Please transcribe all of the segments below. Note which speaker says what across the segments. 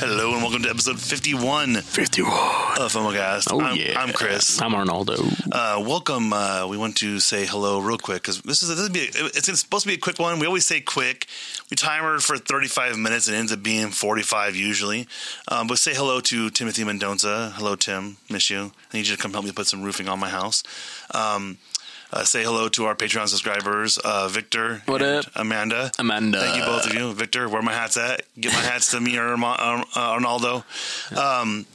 Speaker 1: Hello and welcome to episode 51
Speaker 2: 51.
Speaker 1: of FOMOcast.
Speaker 2: Oh,
Speaker 1: I'm,
Speaker 2: yeah.
Speaker 1: I'm Chris.
Speaker 2: I'm Arnaldo.
Speaker 1: Uh, welcome. Uh, we want to say hello real quick because this is this is be a, it's supposed to be a quick one. We always say quick. We timer for 35 minutes. It ends up being 45 usually. Um, but say hello to Timothy Mendoza. Hello, Tim. Miss you. I need you to come help me put some roofing on my house. Um, uh, say hello to our Patreon subscribers, uh, Victor.
Speaker 2: What
Speaker 1: and
Speaker 2: up?
Speaker 1: Amanda.
Speaker 2: Amanda.
Speaker 1: Thank you both of you, Victor. Where my hats at? Get my hats to me or uh, Arnaldo. Um,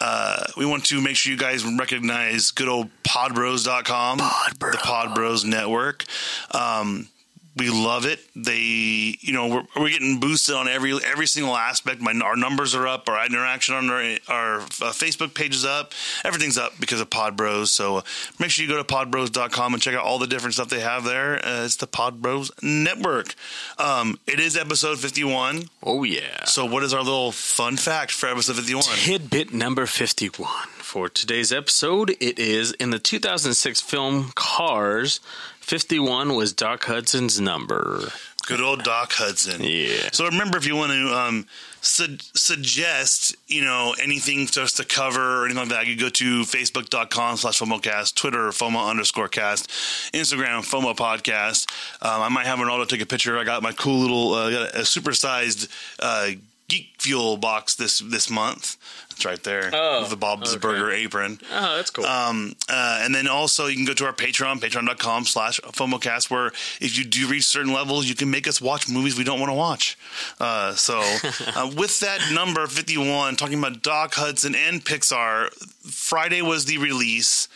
Speaker 1: uh, we want to make sure you guys recognize good old podbros.com,
Speaker 2: Podbros.
Speaker 1: the Podbros Network. Um, we love it. They, you know, we're, we're getting boosted on every every single aspect. My our numbers are up. Our interaction on our, our uh, Facebook page is up. Everything's up because of Pod Bros. So uh, make sure you go to podbros.com and check out all the different stuff they have there. Uh, it's the Pod Bros Network. Um, it is episode fifty one.
Speaker 2: Oh, yeah.
Speaker 1: So what is our little fun fact for episode fifty one?
Speaker 2: Tidbit number 51. For today's episode, it is in the 2006 film Cars. 51 was Doc Hudson's number.
Speaker 1: Good old Doc Hudson.
Speaker 2: Yeah.
Speaker 1: So remember, if you want to um, su- suggest, you know, anything for us to cover or anything like that, you go to facebook.com slash FOMOcast, Twitter, FOMO underscore cast, Instagram, FOMO podcast. Um, I might have Arnaldo take a picture. I got my cool little, uh, got a, a supersized uh, Geek Fuel box this this month. It's right there.
Speaker 2: Oh,
Speaker 1: with the Bob's
Speaker 2: okay.
Speaker 1: Burger apron.
Speaker 2: Oh, that's cool.
Speaker 1: Um, uh, and then also you can go to our Patreon, patreon.com slash FOMOcast, where if you do reach certain levels, you can make us watch movies we don't want to watch. Uh, so uh, with that number 51, talking about Doc Hudson and Pixar, Friday was the release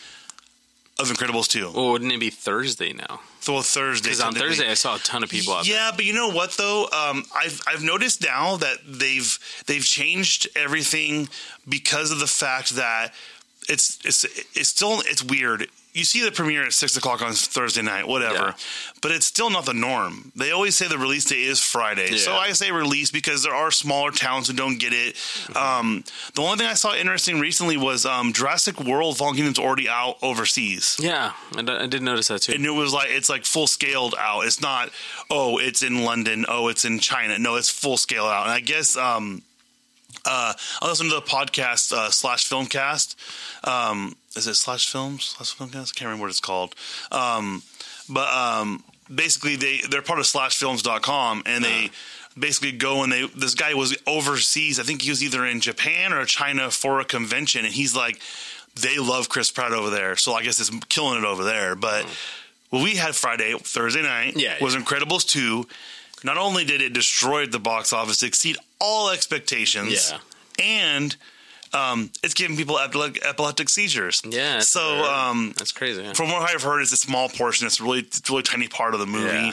Speaker 1: of Incredibles 2.
Speaker 2: well, wouldn't it be Thursday now?
Speaker 1: So Thursday.
Speaker 2: Because on. Thursday, I saw a ton of people.
Speaker 1: Yeah, but you know what though? Um, I've I've noticed now that they've they've changed everything because of the fact that it's it's it's still it's weird. You see the premiere at six o'clock on Thursday night, whatever,
Speaker 2: Yeah.
Speaker 1: but it's still not the norm. They always say the release date is Friday, so I say release because there are smaller towns who don't get it. Um, the only thing I saw interesting recently was um, Jurassic World Fallen Kingdom's already out overseas.
Speaker 2: Yeah, I, d- I did notice that too.
Speaker 1: and it was like it's like full scaled out. It's not oh it's in London, oh it's in China. No, it's full scale out. And I guess um uh I listened to the podcast uh, slash filmcast. Um is it slash films slash filmcast? I can't remember what it's called. Um but um basically they they're part of slashfilms.com and they basically go and they this guy was overseas i think he was either in japan or china for a convention and he's like they love chris pratt over there so i guess it's killing it over there but what we had friday thursday night
Speaker 2: Yeah,
Speaker 1: was
Speaker 2: yeah.
Speaker 1: incredibles 2 not only did it destroy the box office exceed all expectations
Speaker 2: Yeah.
Speaker 1: and um, it's giving people epile- epileptic seizures
Speaker 2: Yeah,
Speaker 1: so um,
Speaker 2: That's crazy. yeah.
Speaker 1: from what I've heard, it's a small portion. It's really, it's a really tiny part of the movie.
Speaker 2: Yeah.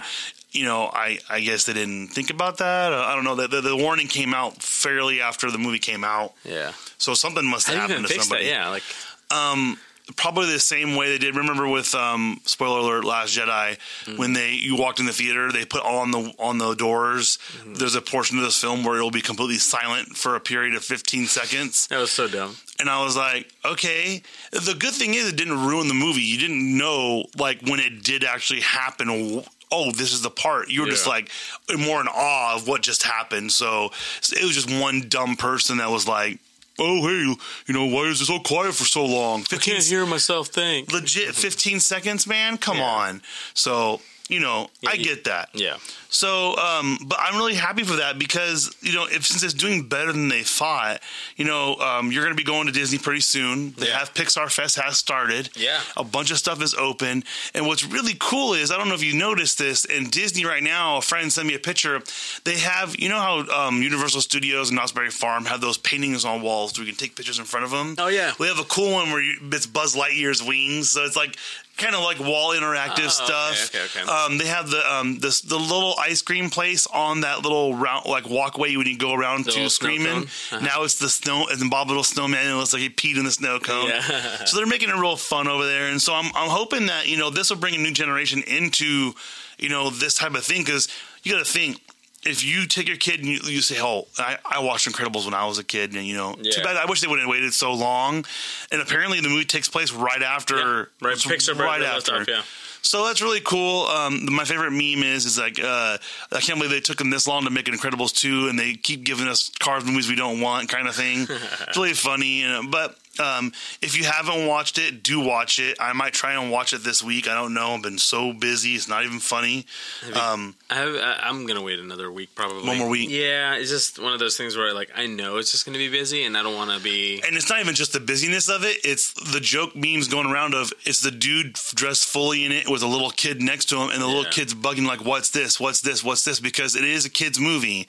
Speaker 1: You know, I, I guess they didn't think about that. I don't know. The, the, the warning came out fairly after the movie came out,
Speaker 2: yeah.
Speaker 1: so something must have
Speaker 2: do you even
Speaker 1: happened to somebody.
Speaker 2: that? Yeah, like
Speaker 1: Um, probably the same way they did. Remember with um, spoiler alert, Last Jedi,
Speaker 2: Mm-hmm.
Speaker 1: when they you walked in the theater, they put on the on the doors.
Speaker 2: Mm-hmm.
Speaker 1: There's a portion of this film where it'll be completely silent for a period of 15 seconds.
Speaker 2: that was so dumb.
Speaker 1: And I was like, okay. The good thing is, it didn't ruin the movie. You didn't know, like, when it did actually happen. Oh, this is the part. You were just like more in awe of what just happened. So it was just one dumb person that was like, "Oh, hey, you know, why is it so quiet for so long?"
Speaker 2: I can't hear myself think.
Speaker 1: legit 15 seconds, man. Come
Speaker 2: Yeah.
Speaker 1: on. So you know,
Speaker 2: Yeah,
Speaker 1: I
Speaker 2: you-
Speaker 1: get that.
Speaker 2: Yeah.
Speaker 1: So, um, but I'm really happy for that because you know, if since it's doing better than they thought, you know, um, you're going to be going to Disney pretty soon. They
Speaker 2: Yeah.
Speaker 1: have Pixar Fest has started.
Speaker 2: Yeah.
Speaker 1: a bunch of stuff is open, and what's really cool is I don't know if you noticed this. In Disney right now, a friend sent me a picture. They have you know how um, Universal Studios and Knott's Berry Farm have those paintings on walls where you can take pictures in front of them.
Speaker 2: Oh, yeah.
Speaker 1: we have a cool one where you, it's Buzz Lightyear's wings, so it's like kind of like wall interactive
Speaker 2: Oh,
Speaker 1: stuff.
Speaker 2: okay, okay.
Speaker 1: Um, they have the um this the little ice cream place on that little round like walkway when you go around
Speaker 2: The
Speaker 1: to screaming.
Speaker 2: Uh-huh.
Speaker 1: Now it's the snow and the Bob Little Snowman. And it looks like he peed in the snow cone.
Speaker 2: Yeah.
Speaker 1: so they're making it real fun over there, and so I'm I'm hoping that you know this will bring a new generation into you know this type of thing because you got to think. If you take your kid and you, you say, "Oh, I, I watched Incredibles when I was a kid," and you know, too bad. I wish they wouldn't have waited so long. And apparently, the movie takes place right after,
Speaker 2: Yeah, right, Pixar right,
Speaker 1: right after.
Speaker 2: Stuff, yeah.
Speaker 1: So that's really cool. Um, my favorite meme is is like uh, I can't believe they took them this long to make Incredibles two, and they keep giving us Cars movies we don't want, kind of thing. it's really funny, you know, but um, if you haven't watched it, do watch it. I might try and watch it this week. I don't know. I've been so busy; it's not even funny. Um,
Speaker 2: I I'm gonna wait another week, probably
Speaker 1: One more week?
Speaker 2: Yeah, it's just one of those things where like I know it's just gonna be busy, and I don't want to be.
Speaker 1: and it's not even just the busyness of it; it's the joke memes going around of it's the dude dressed fully in it with a little kid next to him, and the little kid's bugging like, "What's this? What's this? What's this?" Because it is a kids movie,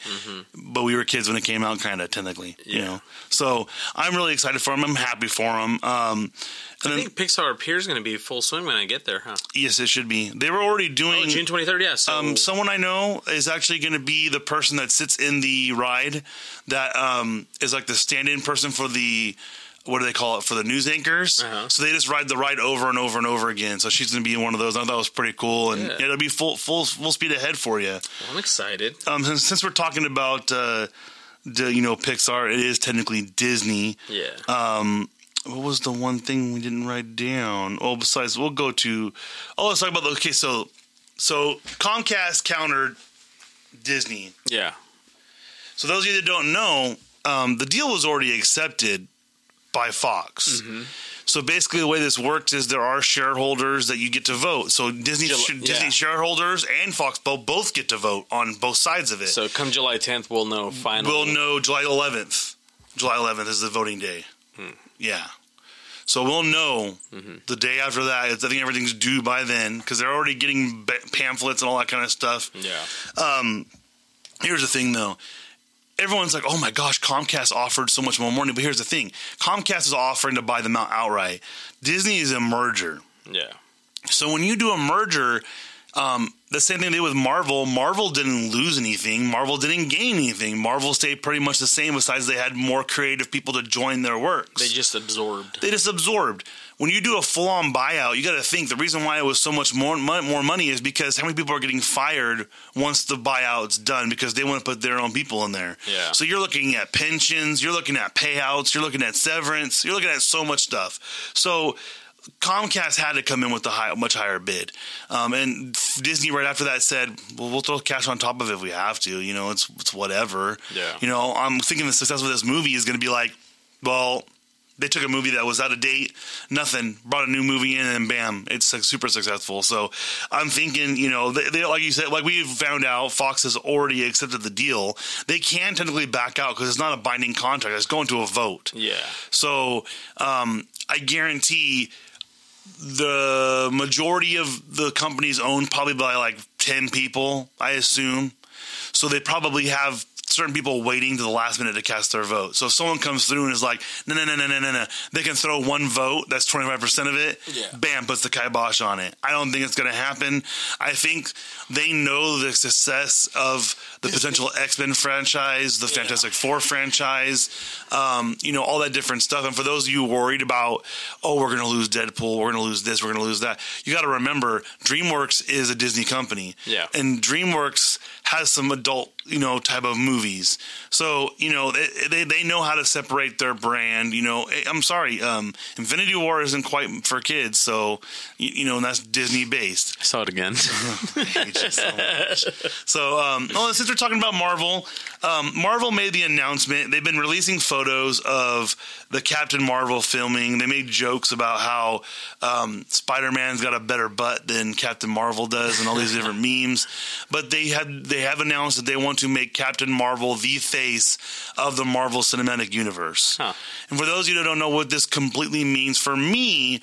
Speaker 1: but we were kids when it came out, kind of technically, you
Speaker 2: Mm-hmm.
Speaker 1: Know. So I'm really excited for him. I'm happy for him. Um, and
Speaker 2: I
Speaker 1: then,
Speaker 2: think Pixar appears is gonna be full swing when I get there, huh?
Speaker 1: yes, it should be. They were already doing.
Speaker 2: Oh, June 23rd. Yeah. So
Speaker 1: Um, someone I know is actually going to be the person that sits in the ride that um, is like the stand-in person for the what do they call it for the news anchors.
Speaker 2: Uh-huh.
Speaker 1: So they just ride the ride over and over and over again. So she's going to be one of those. I thought that was pretty cool, and
Speaker 2: Yeah.
Speaker 1: it'll be full full full speed ahead for you.
Speaker 2: I'm excited.
Speaker 1: Um, since, since we're talking about uh, you know Pixar, it is technically Disney.
Speaker 2: Yeah.
Speaker 1: Um, what was the one thing we didn't write down? Oh, besides, we'll go to. Oh, let's talk about the. Okay, so so Comcast countered Disney.
Speaker 2: yeah.
Speaker 1: So those of you that don't know, um, the deal was already accepted by Fox.
Speaker 2: Mm-hmm.
Speaker 1: So basically, the way this works is there are shareholders that you get to vote. So Disney,
Speaker 2: Jul-
Speaker 1: sh-
Speaker 2: yeah.
Speaker 1: Disney shareholders and Fox both both get to vote on both sides of it.
Speaker 2: So come July 10th, we'll know finally.
Speaker 1: We'll know July 11th. July 11th is the voting day.
Speaker 2: Hmm.
Speaker 1: Yeah. So we'll know
Speaker 2: Mm-hmm.
Speaker 1: the day after that. I think everything's due by then because they're already getting pamphlets and all that kind of stuff.
Speaker 2: Yeah.
Speaker 1: Um, here's the thing, though. Everyone's like, "Oh my gosh, Comcast offered so much more money." But here's the thing: Comcast is offering to buy them out outright. Disney is a merger.
Speaker 2: Yeah.
Speaker 1: So when you do a merger, um, the same thing they did with Marvel. Marvel didn't lose anything. Marvel didn't gain anything. Marvel stayed pretty much the same. Besides, they had more creative people to join their works.
Speaker 2: They just absorbed.
Speaker 1: They just absorbed. When you do a full on buyout, you got to think the reason why it was so much more more money is because how many people are getting fired once the buyout's done because they want to put their own people in there.
Speaker 2: Yeah.
Speaker 1: So you're looking at pensions, you're looking at payouts, you're looking at severance, you're looking at so much stuff. So Comcast had to come in with a high, much higher bid, um, and Disney right after that said, "Well, we'll throw cash on top of it if we have to. You know, it's it's whatever.
Speaker 2: Yeah.
Speaker 1: You know, I'm thinking the success of this movie is going to be like, well, they took a movie that was out of date, nothing, brought a new movie in, and bam, it's super successful. So I'm thinking, you know, they, they like you said, like we've found out, Fox has already accepted the deal. They can technically back out because it's not a binding contract; it's going to a vote.
Speaker 2: Yeah.
Speaker 1: So um, I guarantee the majority of the companies owned probably by like 10 people, I assume. So they probably have certain people waiting to the last minute to cast their vote. So if someone comes through and is like, no, no, no, no, no, no, no, they can throw one vote, that's 25% of it,
Speaker 2: Yeah.
Speaker 1: bam, puts the kibosh on it. I don't think it's going to happen. I think they know the success of the potential X Men franchise, the Fantastic Four franchise, um, you know, all that different stuff. And for those of you worried about, oh, we're going to lose Deadpool, we're going to lose this, we're going to lose that, you got to remember DreamWorks is a Disney company.
Speaker 2: Yeah.
Speaker 1: And DreamWorks has some adult, you know, type of movies. So, you know, they, they, they know how to separate their brand. You know, Eh, I'm sorry, um, Infinity War isn't quite for kids. So, you, you know, and that's Disney based.
Speaker 2: I saw it again.
Speaker 1: I hate you so much. So, um, well, since we're talking about Marvel, um, Marvel made the announcement. They've been releasing photos of the Captain Marvel filming. They made jokes about how um, Spider Man's got a better butt than Captain Marvel does, and all these different memes. But they had they have announced that they want to make Captain Marvel the face of the Marvel Cinematic Universe.
Speaker 2: Huh.
Speaker 1: And for those of you that don't know what this completely means, for me,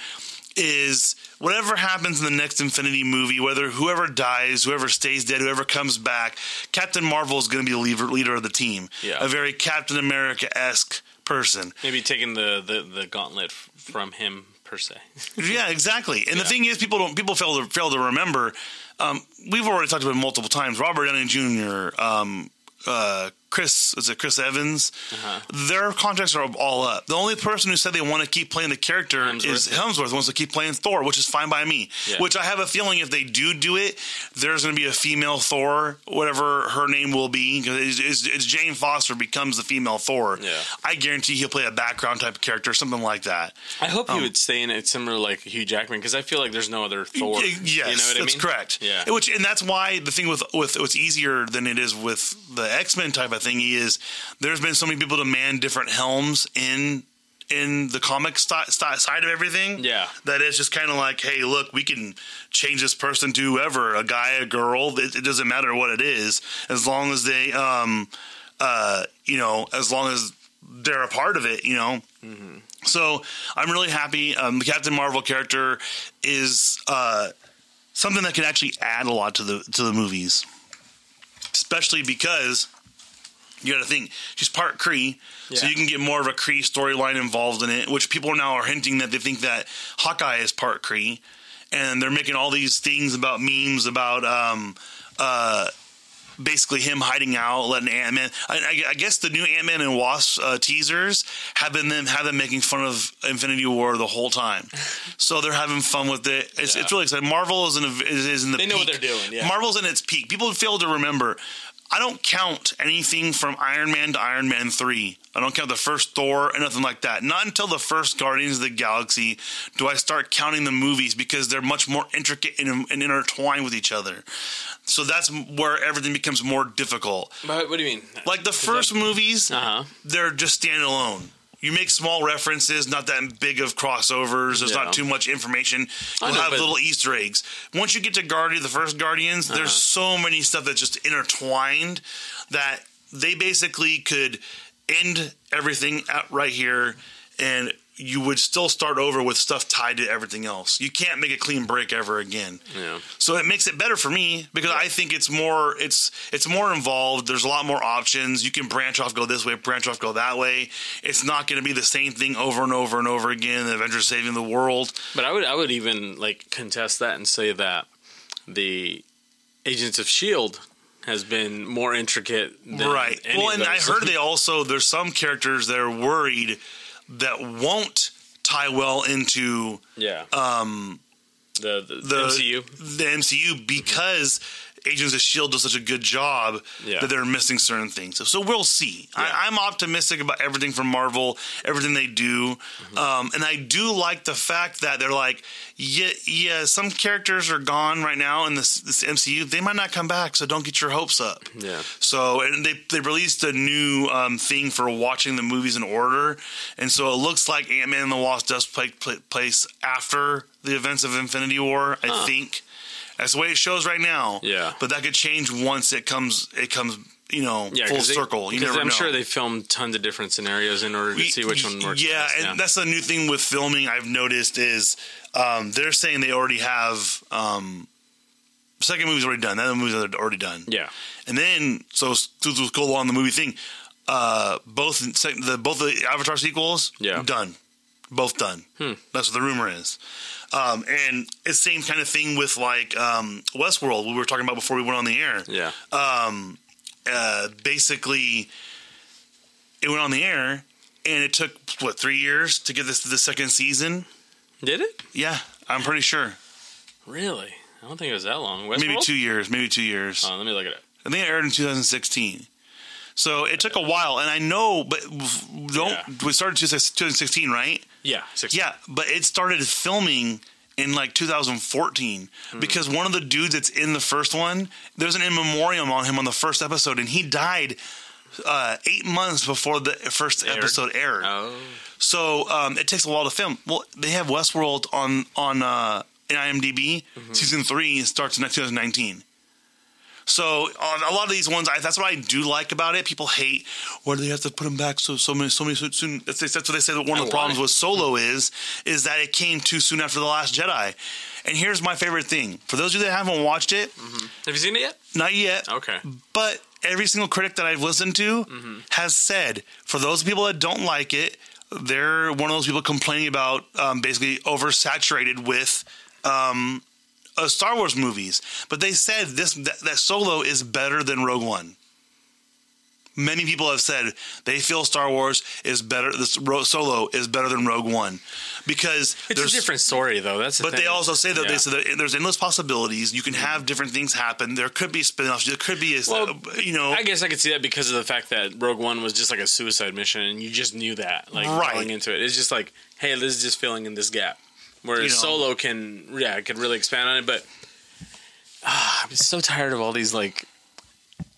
Speaker 1: is whatever happens in the next Infinity movie, whether whoever dies, whoever stays dead, whoever comes back, Captain Marvel is going to be the leader, leader of the team.
Speaker 2: Yeah.
Speaker 1: A very Captain America esque person.
Speaker 2: Maybe taking the, the, the gauntlet from him per se.
Speaker 1: Yeah, exactly. And the thing is, people don't people fail to fail to remember. Um, we've already talked about it multiple times. Robert Downey Jr., um, uh, Chris is it Chris Evans?
Speaker 2: Uh-huh.
Speaker 1: Their contracts are all up. The only person who said they want to keep playing the character
Speaker 2: Hemsworth.
Speaker 1: is Hemsworth wants to keep playing Thor, which is fine by me.
Speaker 2: Yeah.
Speaker 1: Which I have a feeling if they do do it, there's going to be a female Thor, whatever her name will be, because it's, it's, it's Jane Foster becomes the female Thor.
Speaker 2: Yeah.
Speaker 1: I guarantee he'll play a background type of character, something like that.
Speaker 2: I hope
Speaker 1: Um,
Speaker 2: he would stay in it similar like Hugh Jackman because I feel like there's no other Thor.
Speaker 1: Y- Yes,
Speaker 2: you know what
Speaker 1: that's
Speaker 2: I mean?
Speaker 1: correct.
Speaker 2: Yeah.
Speaker 1: which and that's why the thing with with what's easier than it is with the X Men type of thing is there's been so many people to man different helms in in the comic st- st- side of everything.
Speaker 2: Yeah.
Speaker 1: that it's just kind of like, hey, look, we can change this person to whoever, a guy, a girl. It, it doesn't matter what it is, as long as they, um, uh, you know, as long as they're a part of it, you know. So I'm really happy. Um, the Captain Marvel character is uh, something that can actually add a lot to the to the movies, especially because you got to think she's part Cree, so you can get more of a Cree storyline involved in it. Which people now are hinting that they think that Hawkeye is part Cree, and they're making all these things about memes about. Um, uh, basically him hiding out, letting Ant Man. I, I, I guess the new Ant Man and Wasp uh, teasers have been them have them making fun of Infinity War the whole time. so they're having fun with it. It's,
Speaker 2: Yeah.
Speaker 1: it's really exciting. Marvel is in a, is, in the
Speaker 2: They know what they're doing, yeah.
Speaker 1: Marvel's in its peak. People fail to remember. I don't count anything from Iron Man to Iron Man 3. I don't count the first Thor and nothing like that. Not until the first Guardians of the Galaxy do I start counting the movies because they're much more intricate and, and intertwined with each other. So that's where everything becomes more difficult.
Speaker 2: But what do you mean?
Speaker 1: Like the first movies,
Speaker 2: Uh huh.
Speaker 1: they're just standalone. You make small references, not that big of crossovers. There's
Speaker 2: Yeah.
Speaker 1: not too much information. You'll
Speaker 2: know,
Speaker 1: have little Easter eggs. Once you get to Guardian, the first Guardians,
Speaker 2: Uh-huh.
Speaker 1: there's so many stuff that's just intertwined that they basically could end everything at right here, and you would still start over with stuff tied to everything else. You can't make a clean break ever again.
Speaker 2: Yeah.
Speaker 1: So it makes it better for me because I think it's more it's it's more involved. There's a lot more options. You can branch off, go this way, branch off, go that way. It's not going to be the same thing over and over and over again. The Avengers saving the world.
Speaker 2: But I would I would even like contest that and say that the Agents of Shield has been more intricate than
Speaker 1: right. Well, and I heard they also there's some characters that are worried that won't tie well into
Speaker 2: yeah.
Speaker 1: um,
Speaker 2: the, the,
Speaker 1: the
Speaker 2: MCU
Speaker 1: the MCU because Agents of Shield does such a good job
Speaker 2: Yeah.
Speaker 1: that they're missing certain things. So, so we'll see.
Speaker 2: Yeah.
Speaker 1: I, I'm optimistic about everything from Marvel, everything they do,
Speaker 2: Mm-hmm.
Speaker 1: um, and I do like the fact that they're like, yeah, yeah, some characters are gone right now in this, this MCU. They might not come back, so don't get your hopes up.
Speaker 2: yeah
Speaker 1: So, and they they released a new um, thing for watching the movies in order, and so it looks like Ant Man and the Wasp does play, play, place after the events of Infinity War. I
Speaker 2: Huh.
Speaker 1: think that's the way it shows right now.
Speaker 2: Yeah.
Speaker 1: but that could change once it comes. It comes, you know,
Speaker 2: yeah
Speaker 1: full
Speaker 2: they-
Speaker 1: circle. You never
Speaker 2: I'm
Speaker 1: know.
Speaker 2: sure they filmed tons of different scenarios in order to see which one works.
Speaker 1: Yeah,
Speaker 2: best.
Speaker 1: and that's the new thing with filming. I've noticed is um, they're saying they already have. Um, second movie's already done. That movie's already done.
Speaker 2: yeah
Speaker 1: And then, so to go along the movie thing, uh, both the both the Avatar sequels,
Speaker 2: Yeah.
Speaker 1: done, both done.
Speaker 2: Hmm.
Speaker 1: That's what the rumor is. Um, and it's the same kind of thing with like um, Westworld, we were talking about before we went on the air.
Speaker 2: yeah
Speaker 1: Um, uh, basically, it went on the air, and it took what three years to get this to the second season.
Speaker 2: did it
Speaker 1: Yeah, I'm pretty sure.
Speaker 2: really? I don't think it was that long. Westworld?
Speaker 1: Maybe two years. Maybe two years.
Speaker 2: Oh, let me look at it.
Speaker 1: I think it aired in 2016. So it took a while, and I know, but don't
Speaker 2: Yeah.
Speaker 1: we started 2016, right?
Speaker 2: Yeah, six.
Speaker 1: Yeah, but it started filming in like 2014
Speaker 2: Hmm.
Speaker 1: because one of the dudes that's in the first one, there's an in memoriam on him on the first episode, and he died uh, eight months before the first
Speaker 2: Aired?
Speaker 1: episode aired.
Speaker 2: Oh,
Speaker 1: So um, it takes a while to film. Well, they have Westworld on on uh, in IMDb.
Speaker 2: Mm-hmm.
Speaker 1: Season three starts in 2019. So on a lot of these ones, I, that's what I do like about it. People hate why do they have to put them back so so many so many so soon. That's, that's what they say. That one of the problems with Solo is is that it came too soon after the Last Jedi. And here's my favorite thing for those of you that haven't watched it,
Speaker 2: have you seen it yet?
Speaker 1: not yet.
Speaker 2: Okay.
Speaker 1: But every single critic that I've listened to
Speaker 2: Mm-hmm.
Speaker 1: has said for those people that don't like it, they're one of those people complaining about um, basically oversaturated with um, uh, Star Wars movies. But they said this that, that Solo is better than Rogue One. Many people have said they feel Star Wars is better. This Ro- Solo is better than Rogue One because
Speaker 2: It's a different story, though. That's the
Speaker 1: But they also say that
Speaker 2: Yeah.
Speaker 1: they said that there's endless possibilities. You can have different things happen. There could be spin-offs. There could be, a,
Speaker 2: Well,
Speaker 1: you know,
Speaker 2: I guess I could see that because of the fact that Rogue One was just like a suicide mission, and you just knew that, like
Speaker 1: Right.
Speaker 2: going into it. It's just like, hey, this is just filling in this gap. Whereas
Speaker 1: You know.
Speaker 2: Solo can, yeah, could really expand on it. But ah, I'm so tired of all these like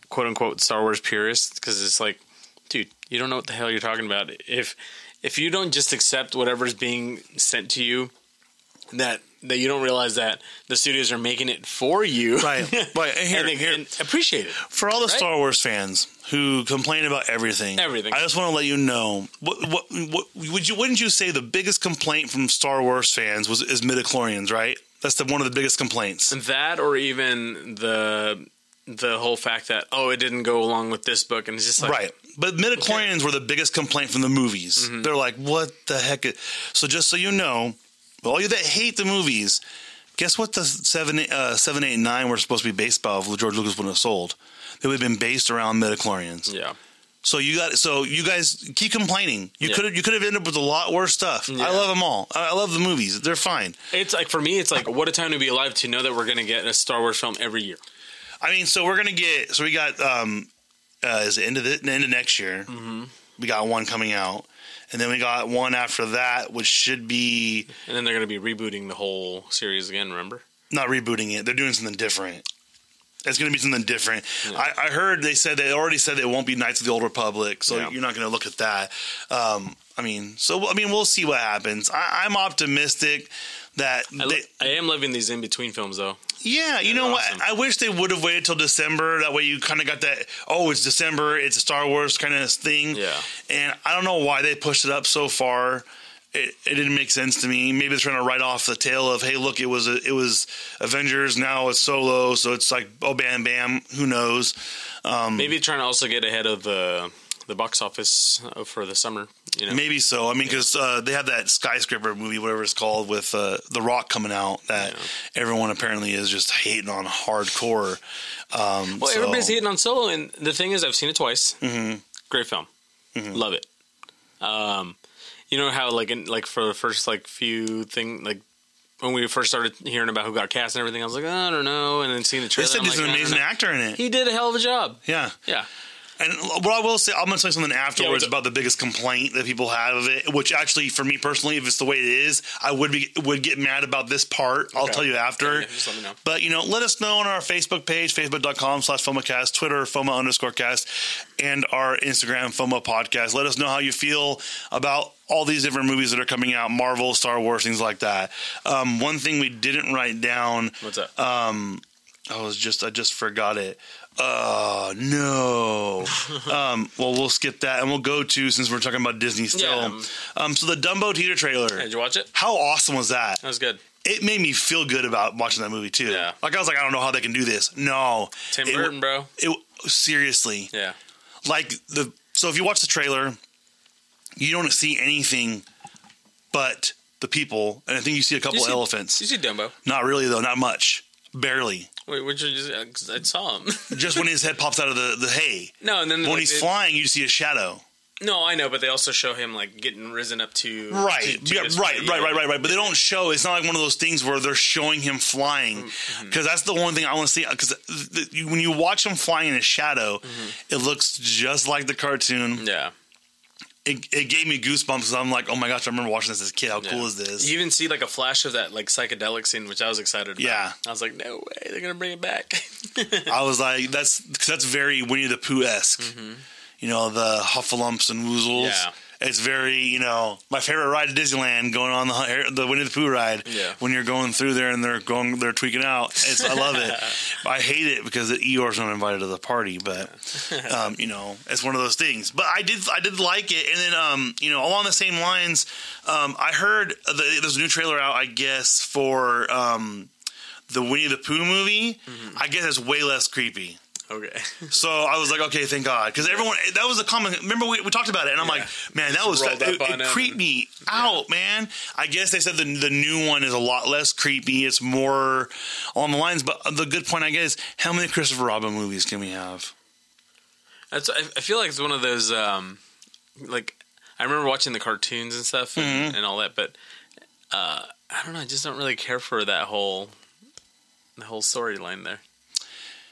Speaker 2: quote unquote Star Wars purists because it's like, dude, you don't know what the hell you're talking about. If if you don't just accept whatever's being sent to you, that that you don't realize that the studios are making it for you,
Speaker 1: right, right. And here,
Speaker 2: and, they-
Speaker 1: here,
Speaker 2: and appreciate it.
Speaker 1: for all the
Speaker 2: Right?
Speaker 1: Star Wars fans who complain about everything,
Speaker 2: Everything.
Speaker 1: I just want to let you know what, what, what would you wouldn't you say the biggest complaint from Star Wars fans was is midichlorians, right? That's the one of the biggest complaints.
Speaker 2: that or even the the whole fact that oh it didn't go along with this book and it's just like
Speaker 1: right. But midichlorians were the biggest complaint from the movies.
Speaker 2: Mm-hmm.
Speaker 1: They're like, what the heck? So just so you know, all you that hate the movies, guess what the seven uh, seven eight nine were supposed to be based off of George Lucas wouldn't have sold. They would have been based around midichlorians.
Speaker 2: yeah
Speaker 1: So you got so you guys keep complaining. You
Speaker 2: Yeah.
Speaker 1: could have you could have ended up with a lot worse stuff.
Speaker 2: Yeah.
Speaker 1: I love them all. I love the movies. They're fine.
Speaker 2: it's like for me it's like what a time to be alive to know that we're gonna get a Star Wars film every year
Speaker 1: I mean, so we're gonna get so we got um uh, is it end of the end of next year. Mm-hmm. We got one coming out, and then we got one after that, which should be
Speaker 2: and then they're gonna be rebooting the whole series again remember
Speaker 1: not rebooting it. They're doing something different. It's going to be something different. I, I heard they said they already said it won't be Knights of the Old Republic, so
Speaker 2: Yeah.
Speaker 1: you're not going to look at that. Um, I mean, so I mean, we'll see what happens. I, I'm optimistic that
Speaker 2: I, lo-
Speaker 1: they,
Speaker 2: I am loving these in between films though
Speaker 1: yeah, you know what?
Speaker 2: awesome.
Speaker 1: I wish they would have waited till December. That way, you kind of got that. Oh, it's December. It's a Star Wars kind of thing.
Speaker 2: Yeah.
Speaker 1: And I don't know why they pushed it up so far. It, it didn't make sense to me. Maybe they're trying to write off the tale of, hey, look, it was a, it was Avengers. Now it's Solo, so it's like, oh, bam, bam. Who knows? Um,
Speaker 2: maybe trying to also get ahead of the the box office uh, for the summer you know
Speaker 1: Maybe so. I mean, because uh, they have that skyscraper movie, whatever it's called, with uh, The Rock coming out that
Speaker 2: Yeah.
Speaker 1: everyone apparently is just hating on hardcore. Um,
Speaker 2: well
Speaker 1: so-
Speaker 2: everybody's hating on Solo and the thing is I've seen it twice
Speaker 1: Mhm.
Speaker 2: great film
Speaker 1: Mm-hmm.
Speaker 2: love it um you know how like in, like for the first like few thing like when we first started hearing about who got cast and everything, I was like, I don't know. And then seeing the trailer,
Speaker 1: They
Speaker 2: said
Speaker 1: he's
Speaker 2: like,
Speaker 1: an amazing actor in it.
Speaker 2: He did a hell of a job.
Speaker 1: Yeah.
Speaker 2: Yeah,
Speaker 1: And what I will say, I'm going to say something afterwards
Speaker 2: the-
Speaker 1: about the biggest complaint that people have of it. Which actually, for me personally, if it's the way it is, I would be would get mad about this part. I'll tell you after.
Speaker 2: Yeah, just let me know.
Speaker 1: But you know, let us know on our Facebook page, facebook.com slash FOMOcast, Twitter, FOMO underscore cast, and our Instagram, FOMO podcast. Let us know how you feel about all these different movies that are coming out, Marvel, Star Wars, things like that. Um, one thing we didn't write down
Speaker 2: what's that?
Speaker 1: um, I was just I just forgot it. Oh no. um, well, we'll skip that and we'll go to since we're talking about Disney still.
Speaker 2: Yeah.
Speaker 1: Um, so the Dumbo teaser trailer.
Speaker 2: Did you watch it?
Speaker 1: How awesome was that?
Speaker 2: That was good.
Speaker 1: It made me feel good about watching that movie too.
Speaker 2: Yeah.
Speaker 1: Like I was like, I don't know how they can do this. No,
Speaker 2: Tim
Speaker 1: It-
Speaker 2: Burton, bro.
Speaker 1: It seriously
Speaker 2: Yeah.
Speaker 1: like the so if you watch the trailer, you don't see anything but the people, and I think you see a couple
Speaker 2: see-
Speaker 1: elephants.
Speaker 2: You see Dumbo?
Speaker 1: Not really though, not much, barely.
Speaker 2: Wait, which you just? uh, I saw him.
Speaker 1: Just when his head pops out of the, the hay.
Speaker 2: no, and then
Speaker 1: When
Speaker 2: like,
Speaker 1: he's
Speaker 2: they-
Speaker 1: flying, you see a shadow.
Speaker 2: No, I know, but they also show him like getting risen up to
Speaker 1: Right,
Speaker 2: to- to
Speaker 1: yeah,
Speaker 2: this
Speaker 1: right, right, right, right, right. But they don't show. It's not like one of those things where they're showing him flying,
Speaker 2: Mm-hmm.
Speaker 1: because that's the one thing I want to see. Because when you watch him flying in a shadow,
Speaker 2: Mm-hmm.
Speaker 1: it looks just like the cartoon.
Speaker 2: Yeah,
Speaker 1: It, it gave me goosebumps. Because I'm like, oh my gosh, I remember watching this as a kid. How
Speaker 2: yeah.
Speaker 1: cool is this?
Speaker 2: You even see like a flash of that like psychedelic scene, which I was excited about.
Speaker 1: Yeah.
Speaker 2: I was like, no way, they're gonna bring it back.
Speaker 1: I was like, that's cause that's very Winnie the Pooh esque. You know, the Huffalumps and Woozles.
Speaker 2: Mm-hmm. Yeah.
Speaker 1: It's very, you know, my favorite ride at Disneyland, going on the the Winnie the Pooh ride.
Speaker 2: Yeah.
Speaker 1: When you're going through there and they're going, they're tweaking out. It's, I love it. I hate it because the Eeyore's not invited to the party, but um, you know, it's one of those things. But I did, I did like it. And then, um, you know, along the same lines, um, I heard the, there's a new trailer out, I guess, for um, the Winnie the Pooh movie.
Speaker 2: Mm-hmm.
Speaker 1: I guess it's way less creepy.
Speaker 2: Okay.
Speaker 1: So I was like, okay, thank God, because everyone that was a common. Remember we, we talked about it, and I'm
Speaker 2: Yeah.
Speaker 1: like, man, that was it, it creeped
Speaker 2: and-
Speaker 1: me out, man. I guess they said the the new one is a lot less creepy. It's more on the lines. But the good point, I guess, how many Christopher Robin movies can we have?
Speaker 2: That's. I, I feel like it's one of those. Um, like I remember watching the cartoons and stuff and,
Speaker 1: Mm-hmm.
Speaker 2: and all that, but uh, I don't know. I just don't really care for that whole the whole storyline there.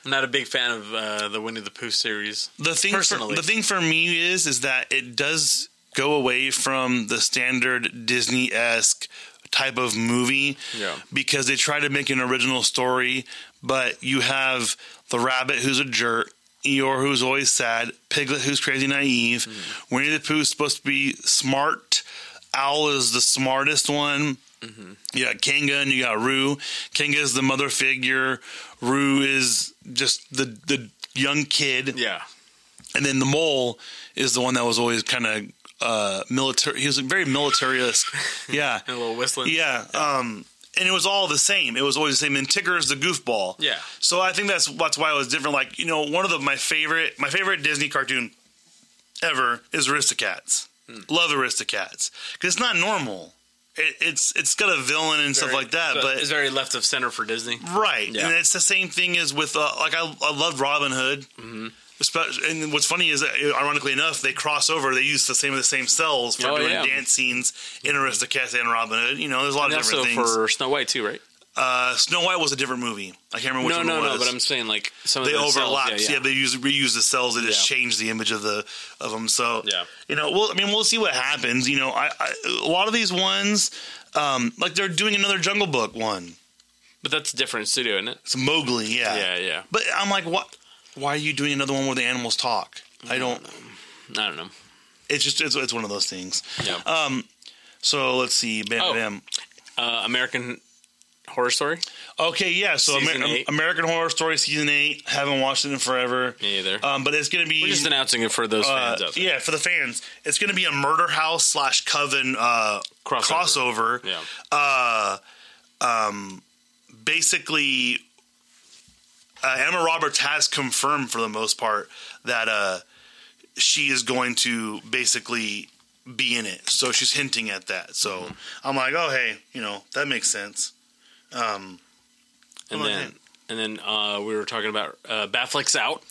Speaker 2: I'm not a big fan of uh, the Winnie the Pooh series.
Speaker 1: the thing for, the thing for me is is that it does go away from the standard Disney esque type of movie
Speaker 2: Yeah.
Speaker 1: because they try to make an original story, but you have the rabbit who's a jerk. Eeyore, who's always sad, Piglet, who's crazy naive, Winnie the Pooh's supposed to be smart, Owl is the smartest one. You got Kanga and you got Roo. Kanga is the mother figure. Roo is just the the young kid.
Speaker 2: Yeah,
Speaker 1: and then the mole is the one that was always kind of uh military he was very military-esque yeah.
Speaker 2: And a little whistling.
Speaker 1: yeah um and it was all the same. It was always the same. And tigger is the goofball.
Speaker 2: Yeah.
Speaker 1: so i think that's that's why it was different. Like you know one of the my favorite my favorite disney cartoon ever is aristocats.
Speaker 2: Hmm.
Speaker 1: love aristocats. Because it's not normal it, it's it's got a villain and stuff like that but
Speaker 2: it's very left of center for Disney.
Speaker 1: Right,
Speaker 2: Yeah.
Speaker 1: and it's the same thing as with uh, like I, I love Robin Hood.
Speaker 2: Mm-hmm.
Speaker 1: And what's funny is that, uh, ironically enough, they cross over. They use the same of the same cells for
Speaker 2: Oh,
Speaker 1: doing
Speaker 2: yeah.
Speaker 1: dance scenes in Aristocats and Robin Hood. You know, there's a lot
Speaker 2: And
Speaker 1: of
Speaker 2: also
Speaker 1: different things.
Speaker 2: for Snow White too, right?
Speaker 1: Uh, Snow White was a different movie. I can't remember which
Speaker 2: No,
Speaker 1: one
Speaker 2: no,
Speaker 1: it
Speaker 2: no.
Speaker 1: was.
Speaker 2: But I'm saying like some of
Speaker 1: they
Speaker 2: the
Speaker 1: overlap.
Speaker 2: Yeah,
Speaker 1: Yeah,
Speaker 2: yeah.
Speaker 1: they use reuse the cells. They just
Speaker 2: Yeah.
Speaker 1: change the image of the of them. So
Speaker 2: Yeah.
Speaker 1: you know, well, I mean, we'll see what happens. You know, I, I a lot of these ones, um, like they're doing another Jungle Book one.
Speaker 2: but that's a different studio, isn't it?
Speaker 1: It's Mowgli. Yeah,
Speaker 2: Yeah, yeah.
Speaker 1: But I'm like, what? Why are you doing another one where the animals talk? I don't.
Speaker 2: I don't know.
Speaker 1: It's just it's, it's one of those things.
Speaker 2: Yeah.
Speaker 1: Um. So let's see. Bam,
Speaker 2: Oh.
Speaker 1: bam.
Speaker 2: Uh, American Horror Story.
Speaker 1: Okay, yeah. So Amer- American Horror Story season eight. Haven't watched it in forever.
Speaker 2: Me either.
Speaker 1: Um, but it's gonna be
Speaker 2: We're just announcing it for those
Speaker 1: uh,
Speaker 2: fans out there.
Speaker 1: yeah for the fans. It's gonna be a murder house slash coven uh,
Speaker 2: Crossover.
Speaker 1: crossover.
Speaker 2: Yeah.
Speaker 1: Uh, um, basically, uh, Emma Roberts has confirmed for the most part that uh, she is going to basically be in it. So she's hinting at that. So
Speaker 2: Mm-hmm.
Speaker 1: I'm like, oh hey, you know that makes sense. Um,
Speaker 2: And then and then uh, we were talking about uh, Batfleck's out.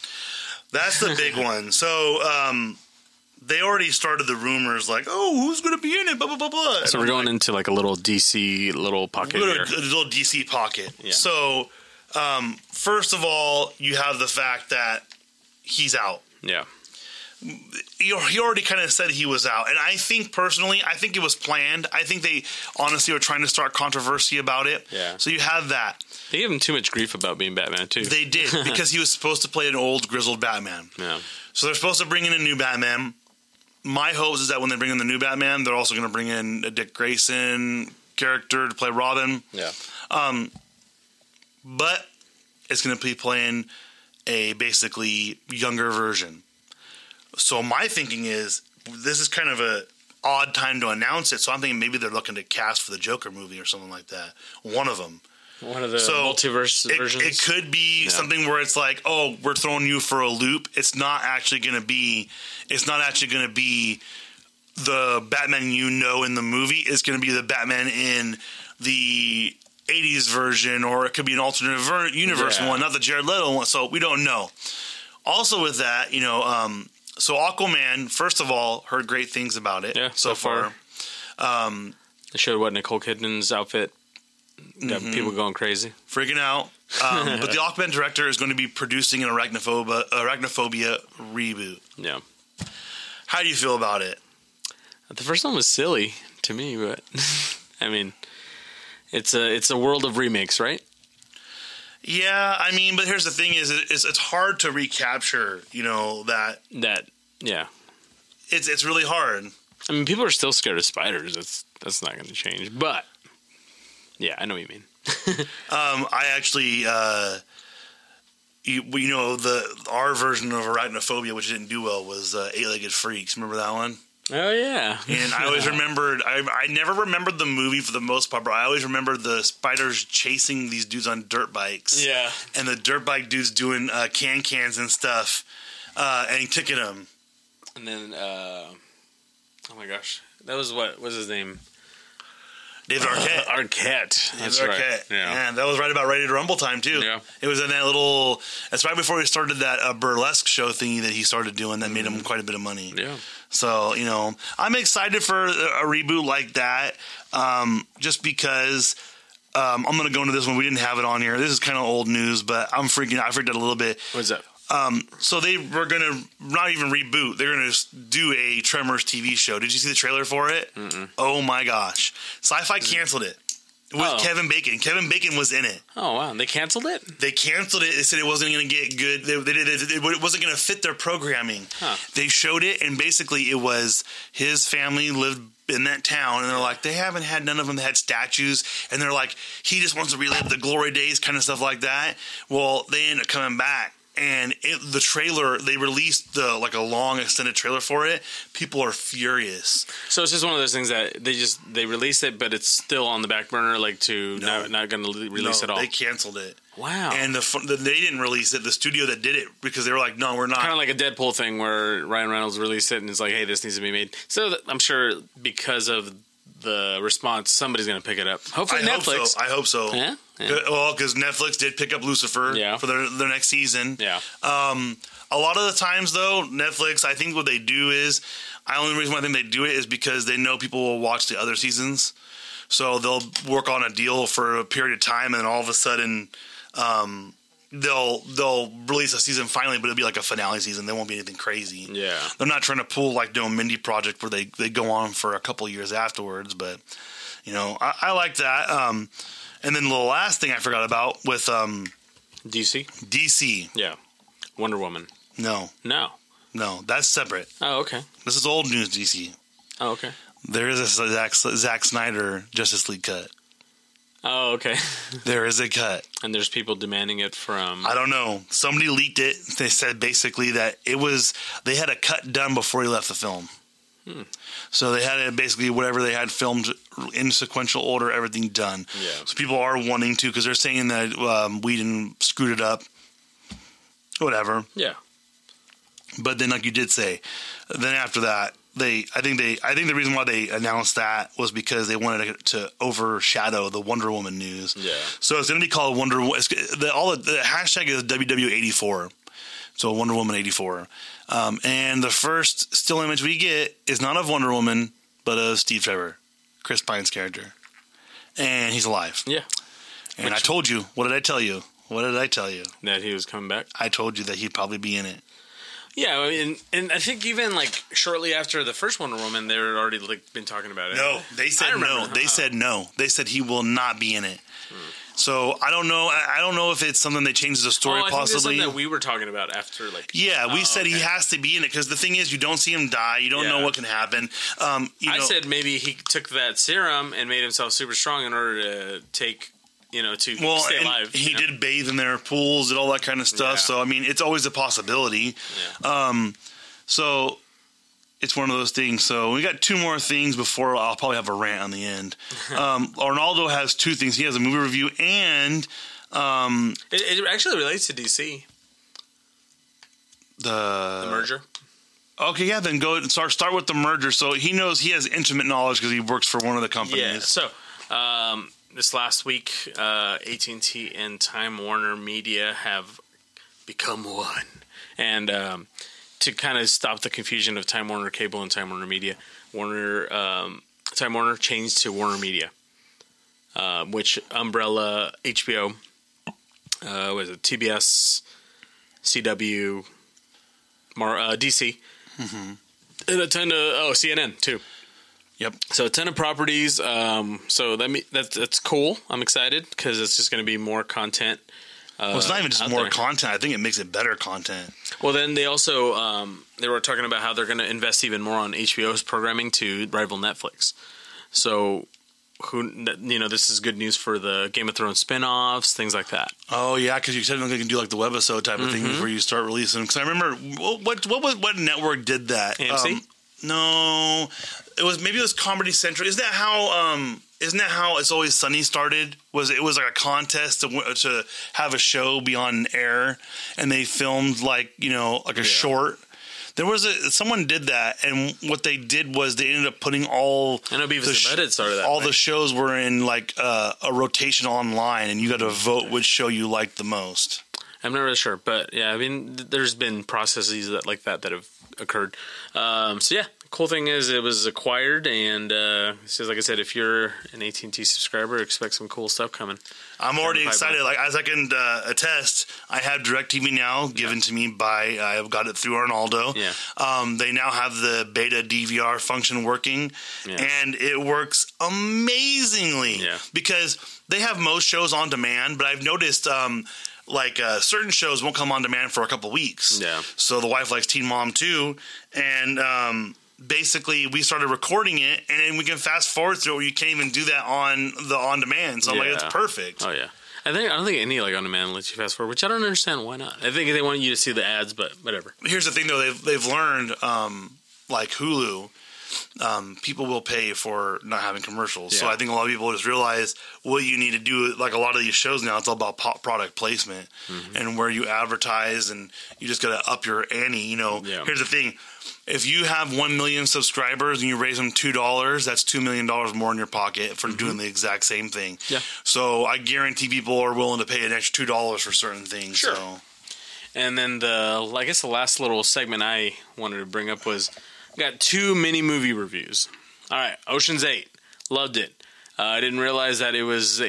Speaker 1: that's the big one. So um, they already started the rumors like, oh, who's going to be in it? Blah blah blah blah.
Speaker 2: So we're going into like a little DC little pocket
Speaker 1: little,
Speaker 2: here.
Speaker 1: a little DC pocket.
Speaker 2: Yeah.
Speaker 1: So, um, first of all, you have the fact that he's out.
Speaker 2: Yeah.
Speaker 1: He, already kind of said he was out, and I think personally, I think it was planned. I think they honestly were trying to start controversy about it.
Speaker 2: Yeah.
Speaker 1: So you have that.
Speaker 2: They gave him too much grief about being Batman too.
Speaker 1: They did because he was supposed to play an old grizzled Batman.
Speaker 2: yeah.
Speaker 1: So they're supposed to bring in a new Batman. My hopes is that when they bring in the new Batman, they're also going to bring in a Dick Grayson character to play Robin.
Speaker 2: Yeah.
Speaker 1: Um, but it's going to be playing a basically younger version. So my thinking is this is kind of a odd time to announce it. So I'm thinking maybe they're looking to cast for the Joker movie or something like that. One of them.
Speaker 2: One of the
Speaker 1: So,
Speaker 2: multiverse
Speaker 1: It,
Speaker 2: versions.
Speaker 1: it could be
Speaker 2: Yeah.
Speaker 1: something where it's like, oh, we're throwing you for a loop. It's not actually going to be. It's not actually going to be the Batman you know in the movie. It's going to be the Batman in the 80s version, or it could be an alternate ver- universe
Speaker 2: Yeah.
Speaker 1: one, not the Jared Leto one. So we don't know. Also, with that, you know, um, so Aquaman. First of all, heard great things about it.
Speaker 2: Yeah,
Speaker 1: so,
Speaker 2: so
Speaker 1: far.
Speaker 2: far. They showed what Nicole Kidman's outfit got
Speaker 1: Mm-hmm.
Speaker 2: people going crazy.
Speaker 1: freaking out. Um, but the Aquaman director is going to be producing an arachnophobia arachnophobia reboot.
Speaker 2: Yeah.
Speaker 1: How do you feel about it?
Speaker 2: The first one was silly to me, but I mean, it's a it's a world of remakes, right?
Speaker 1: Yeah, I mean, but here's the thing: is it's it's hard to recapture. You know that
Speaker 2: That yeah.
Speaker 1: it's it's really hard.
Speaker 2: I mean, people are still scared of spiders. That's that's not going to change. But yeah, I know what you mean.
Speaker 1: Um, I actually, uh, you, you know, the our version of arachnophobia, which didn't do well, was uh, Eight Legged Freaks. Remember that one?
Speaker 2: Oh yeah.
Speaker 1: And I always remembered. I, I never remembered the movie for the most part, but I always remember the spiders chasing these dudes on dirt bikes.
Speaker 2: Yeah.
Speaker 1: and the dirt bike dudes doing uh, can cans and stuff, uh, and kicking them.
Speaker 2: And then uh oh my gosh, that was what was his name?
Speaker 1: David Arquette.
Speaker 2: Arquette. That's
Speaker 1: David
Speaker 2: right.
Speaker 1: Arquette.
Speaker 2: Yeah.
Speaker 1: that was right about Ready to Rumble time too.
Speaker 2: Yeah.
Speaker 1: it was in that little. That's right before he started that uh, burlesque show thingy that he started doing that made him quite a bit of money.
Speaker 2: Mm-hmm. Yeah.
Speaker 1: So you know, I'm excited for a reboot like that, um, just because. Um, I'm going to go into this one. We didn't have it on here. This is kind of old news, but I'm freaking. I freaked out a little bit.
Speaker 2: What's that?
Speaker 1: Um, so they were going to not even reboot. They're going to do a Tremors TV show. Did you see the trailer for it? Oh my gosh! Sci-Fi canceled it with
Speaker 2: Oh.
Speaker 1: Kevin Bacon. Kevin Bacon was in it.
Speaker 2: Oh wow, they canceled it.
Speaker 1: They canceled it. They said it wasn't going to get good. They, they did it, it wasn't going to fit their programming.
Speaker 2: Huh.
Speaker 1: They showed it, and basically, it was his family lived in that town, and they're like, they haven't had none of them that had statues, and they're like, he just wants to relive the glory days, kind of stuff like that. Well, they end up coming back. And it, the trailer, they released the like a long extended trailer for it. People are furious.
Speaker 2: So it's just one of those things that they just they release it, but it's still on the back burner, like to
Speaker 1: No.
Speaker 2: not not going to release
Speaker 1: No,
Speaker 2: it all.
Speaker 1: They canceled it,
Speaker 2: wow.
Speaker 1: and the, the they didn't release it. The studio that did it because they were like, no, we're not.
Speaker 2: kind of like a Deadpool thing where Ryan Reynolds released it and it's like, hey, this needs to be made. So th- I'm sure because of the response, somebody's going to pick it up. Hopefully
Speaker 1: I
Speaker 2: Netflix.
Speaker 1: Hope so. I hope so.
Speaker 2: Yeah? Yeah.
Speaker 1: Well, because Netflix did pick up Lucifer
Speaker 2: Yeah.
Speaker 1: for their, their next season.
Speaker 2: Yeah.
Speaker 1: Um, a lot of the times, though, Netflix, I think what they do is, I only reason why I think they do it is because they know people will watch the other seasons. So they'll work on a deal for a period of time, and then all of a sudden, um, they'll they'll release a season finally, but it'll be like a finale season. There won't be anything crazy.
Speaker 2: Yeah.
Speaker 1: They're not trying to pull like doing Mindy Project where they, they go on for a couple years afterwards, but you know, I, I like that. Um, and then the last thing I forgot about with um,
Speaker 2: DC?
Speaker 1: DC.
Speaker 2: Yeah. Wonder Woman.
Speaker 1: No,
Speaker 2: No.
Speaker 1: no, that's separate.
Speaker 2: Oh, okay.
Speaker 1: This is old news. DC.
Speaker 2: Oh, okay.
Speaker 1: There is a Zack, Zack Snyder Justice League cut.
Speaker 2: Oh, okay.
Speaker 1: There is a cut.
Speaker 2: and there's people demanding it from.
Speaker 1: I don't know. Somebody leaked it. They said basically that it was they had a cut done before he left the film. So they had it basically whatever they had filmed in sequential order, everything done.
Speaker 2: Yeah.
Speaker 1: So people are wanting to because they're saying that um, Whedon screwed it up. Whatever.
Speaker 2: Yeah.
Speaker 1: But then, like you did say, then after that, they I think they I think the reason why they announced that was because they wanted it to overshadow the Wonder Woman news.
Speaker 2: Yeah.
Speaker 1: So it's going to be called Wonder. Wo- it's, the, all the, the hashtag is WW84. So Wonder Woman 84. Um, and the first still image we get is not of Wonder Woman, but of Steve Trevor, Chris Pine's character, and he's alive.
Speaker 2: Yeah.
Speaker 1: And I told you. What did I tell you? What did I tell you?
Speaker 2: That he was coming back.
Speaker 1: I told you that he'd probably be in it.
Speaker 2: Yeah, I mean, and I think even like shortly after the first Wonder Woman, they were already like been talking about it.
Speaker 1: No, they said no. They
Speaker 2: Oh.
Speaker 1: said no. They said he will not be in it. So I don't know. I don't know if it's something they changed the
Speaker 2: Oh,
Speaker 1: story
Speaker 2: think
Speaker 1: possibly.
Speaker 2: something that we were talking about after like.
Speaker 1: yeah, we
Speaker 2: Oh,
Speaker 1: said he has to be in it because the thing is, you don't see him die. You don't know what can happen. Um, you
Speaker 2: I
Speaker 1: know,
Speaker 2: said maybe he took that serum and made himself super strong in order to take, you know, to
Speaker 1: well,
Speaker 2: stay alive.
Speaker 1: he
Speaker 2: know?
Speaker 1: did bathe in their pools and all that kind of stuff.
Speaker 2: Yeah.
Speaker 1: So I mean, it's always a possibility.
Speaker 2: Yeah.
Speaker 1: Um, so it's one of those things. So we got two more things before I'll probably have a rant on the end. um, Arnaldo has two things. He has a movie review and um,
Speaker 2: It, it actually relates to DC
Speaker 1: the,
Speaker 2: the merger.
Speaker 1: Okay, yeah, then go start start with the merger. So he knows he has intimate knowledge because he works for one of the companies.
Speaker 2: Yeah. So um, this last week, uh, AT and Time Warner Media have become one, and um, to kind of stop the confusion of Time Warner Cable and Time Warner Media, Warner um, Time Warner changed to Warner Media, uh, which umbrella HBO, uh, was it TBS, CW, Mar- uh, DC, and a ton of oh CNN too.
Speaker 1: Yep.
Speaker 2: So a ton of properties. Um, so that me, that's that's cool. I'm excited because it's just going to be more content. Uh,
Speaker 1: Well, it's not even just more
Speaker 2: there.
Speaker 1: content. I think it makes it better content.
Speaker 2: Well, then they also um, they were talking about how they're going to invest even more on HBO's programming to rival Netflix. So who you know this is good news for the Game of Thrones spin-offs, things like that.
Speaker 1: Oh yeah, because you said they can do like the webisode type of
Speaker 2: Mm-hmm.
Speaker 1: thing where you start releasing. Because I remember what what what network did that?
Speaker 2: AMC?
Speaker 1: Um, no, it was maybe it was Comedy Central. Isn't that how? Um, isn't that how it's always Sunny started? Was it was like a contest to to have a show be on air, and they filmed like you know like a short. There was a someone did that, and what they did was they ended up putting all
Speaker 2: I know Beavis
Speaker 1: the
Speaker 2: and
Speaker 1: sh-
Speaker 2: Butthead started that
Speaker 1: all
Speaker 2: way.
Speaker 1: the shows were in like uh, a rotation online, and you got to vote which show you liked the most.
Speaker 2: I'm not really sure, but yeah, I mean, th- there's been processes that like that that have occurred. Um, so yeah, cool thing is it was acquired, and uh, so like I said, if you're an AT&T subscriber, expect some cool stuff coming.
Speaker 1: I'm already excited. Like as I can uh, attest, I have DirecTV now given to me by I have got it through Arnaldo.
Speaker 2: Yeah.
Speaker 1: Um, they now have the beta DVR function working,
Speaker 2: Yeah.
Speaker 1: and it works amazingly.
Speaker 2: Yeah.
Speaker 1: Because they have most shows on demand, but I've noticed. Um, like uh, certain shows won't come on demand for a couple weeks.
Speaker 2: Yeah.
Speaker 1: So the wife likes Teen Mom too, and um, basically we started recording it, and then we can fast forward through it. You can't even do that on the on demand. So I'm like, it's perfect.
Speaker 2: Oh yeah. I think I don't think any like on demand lets you fast forward, which I don't understand why not. I think they want you to see the ads, but whatever.
Speaker 1: here's the thing though they've they've learned um, like Hulu um, people will pay for not having commercials so I think a lot of people just realize what you need to do like a lot of these shows now it's all about product placement
Speaker 2: Mm-hmm.
Speaker 1: and where you advertise and you just got to up your ante you know
Speaker 2: Yeah.
Speaker 1: here's the thing if you have 1 million subscribers and you raise them $2 that's $2 million more in your pocket for doing the exact same thing
Speaker 2: Mm-hmm. Yeah.
Speaker 1: so I guarantee people are willing to pay an extra $2 for certain things
Speaker 2: Sure.
Speaker 1: so
Speaker 2: And then the I guess the last little segment I wanted to bring up was got two mini movie reviews. All right, Ocean's Eight, loved it. Uh, I didn't realize that it was a,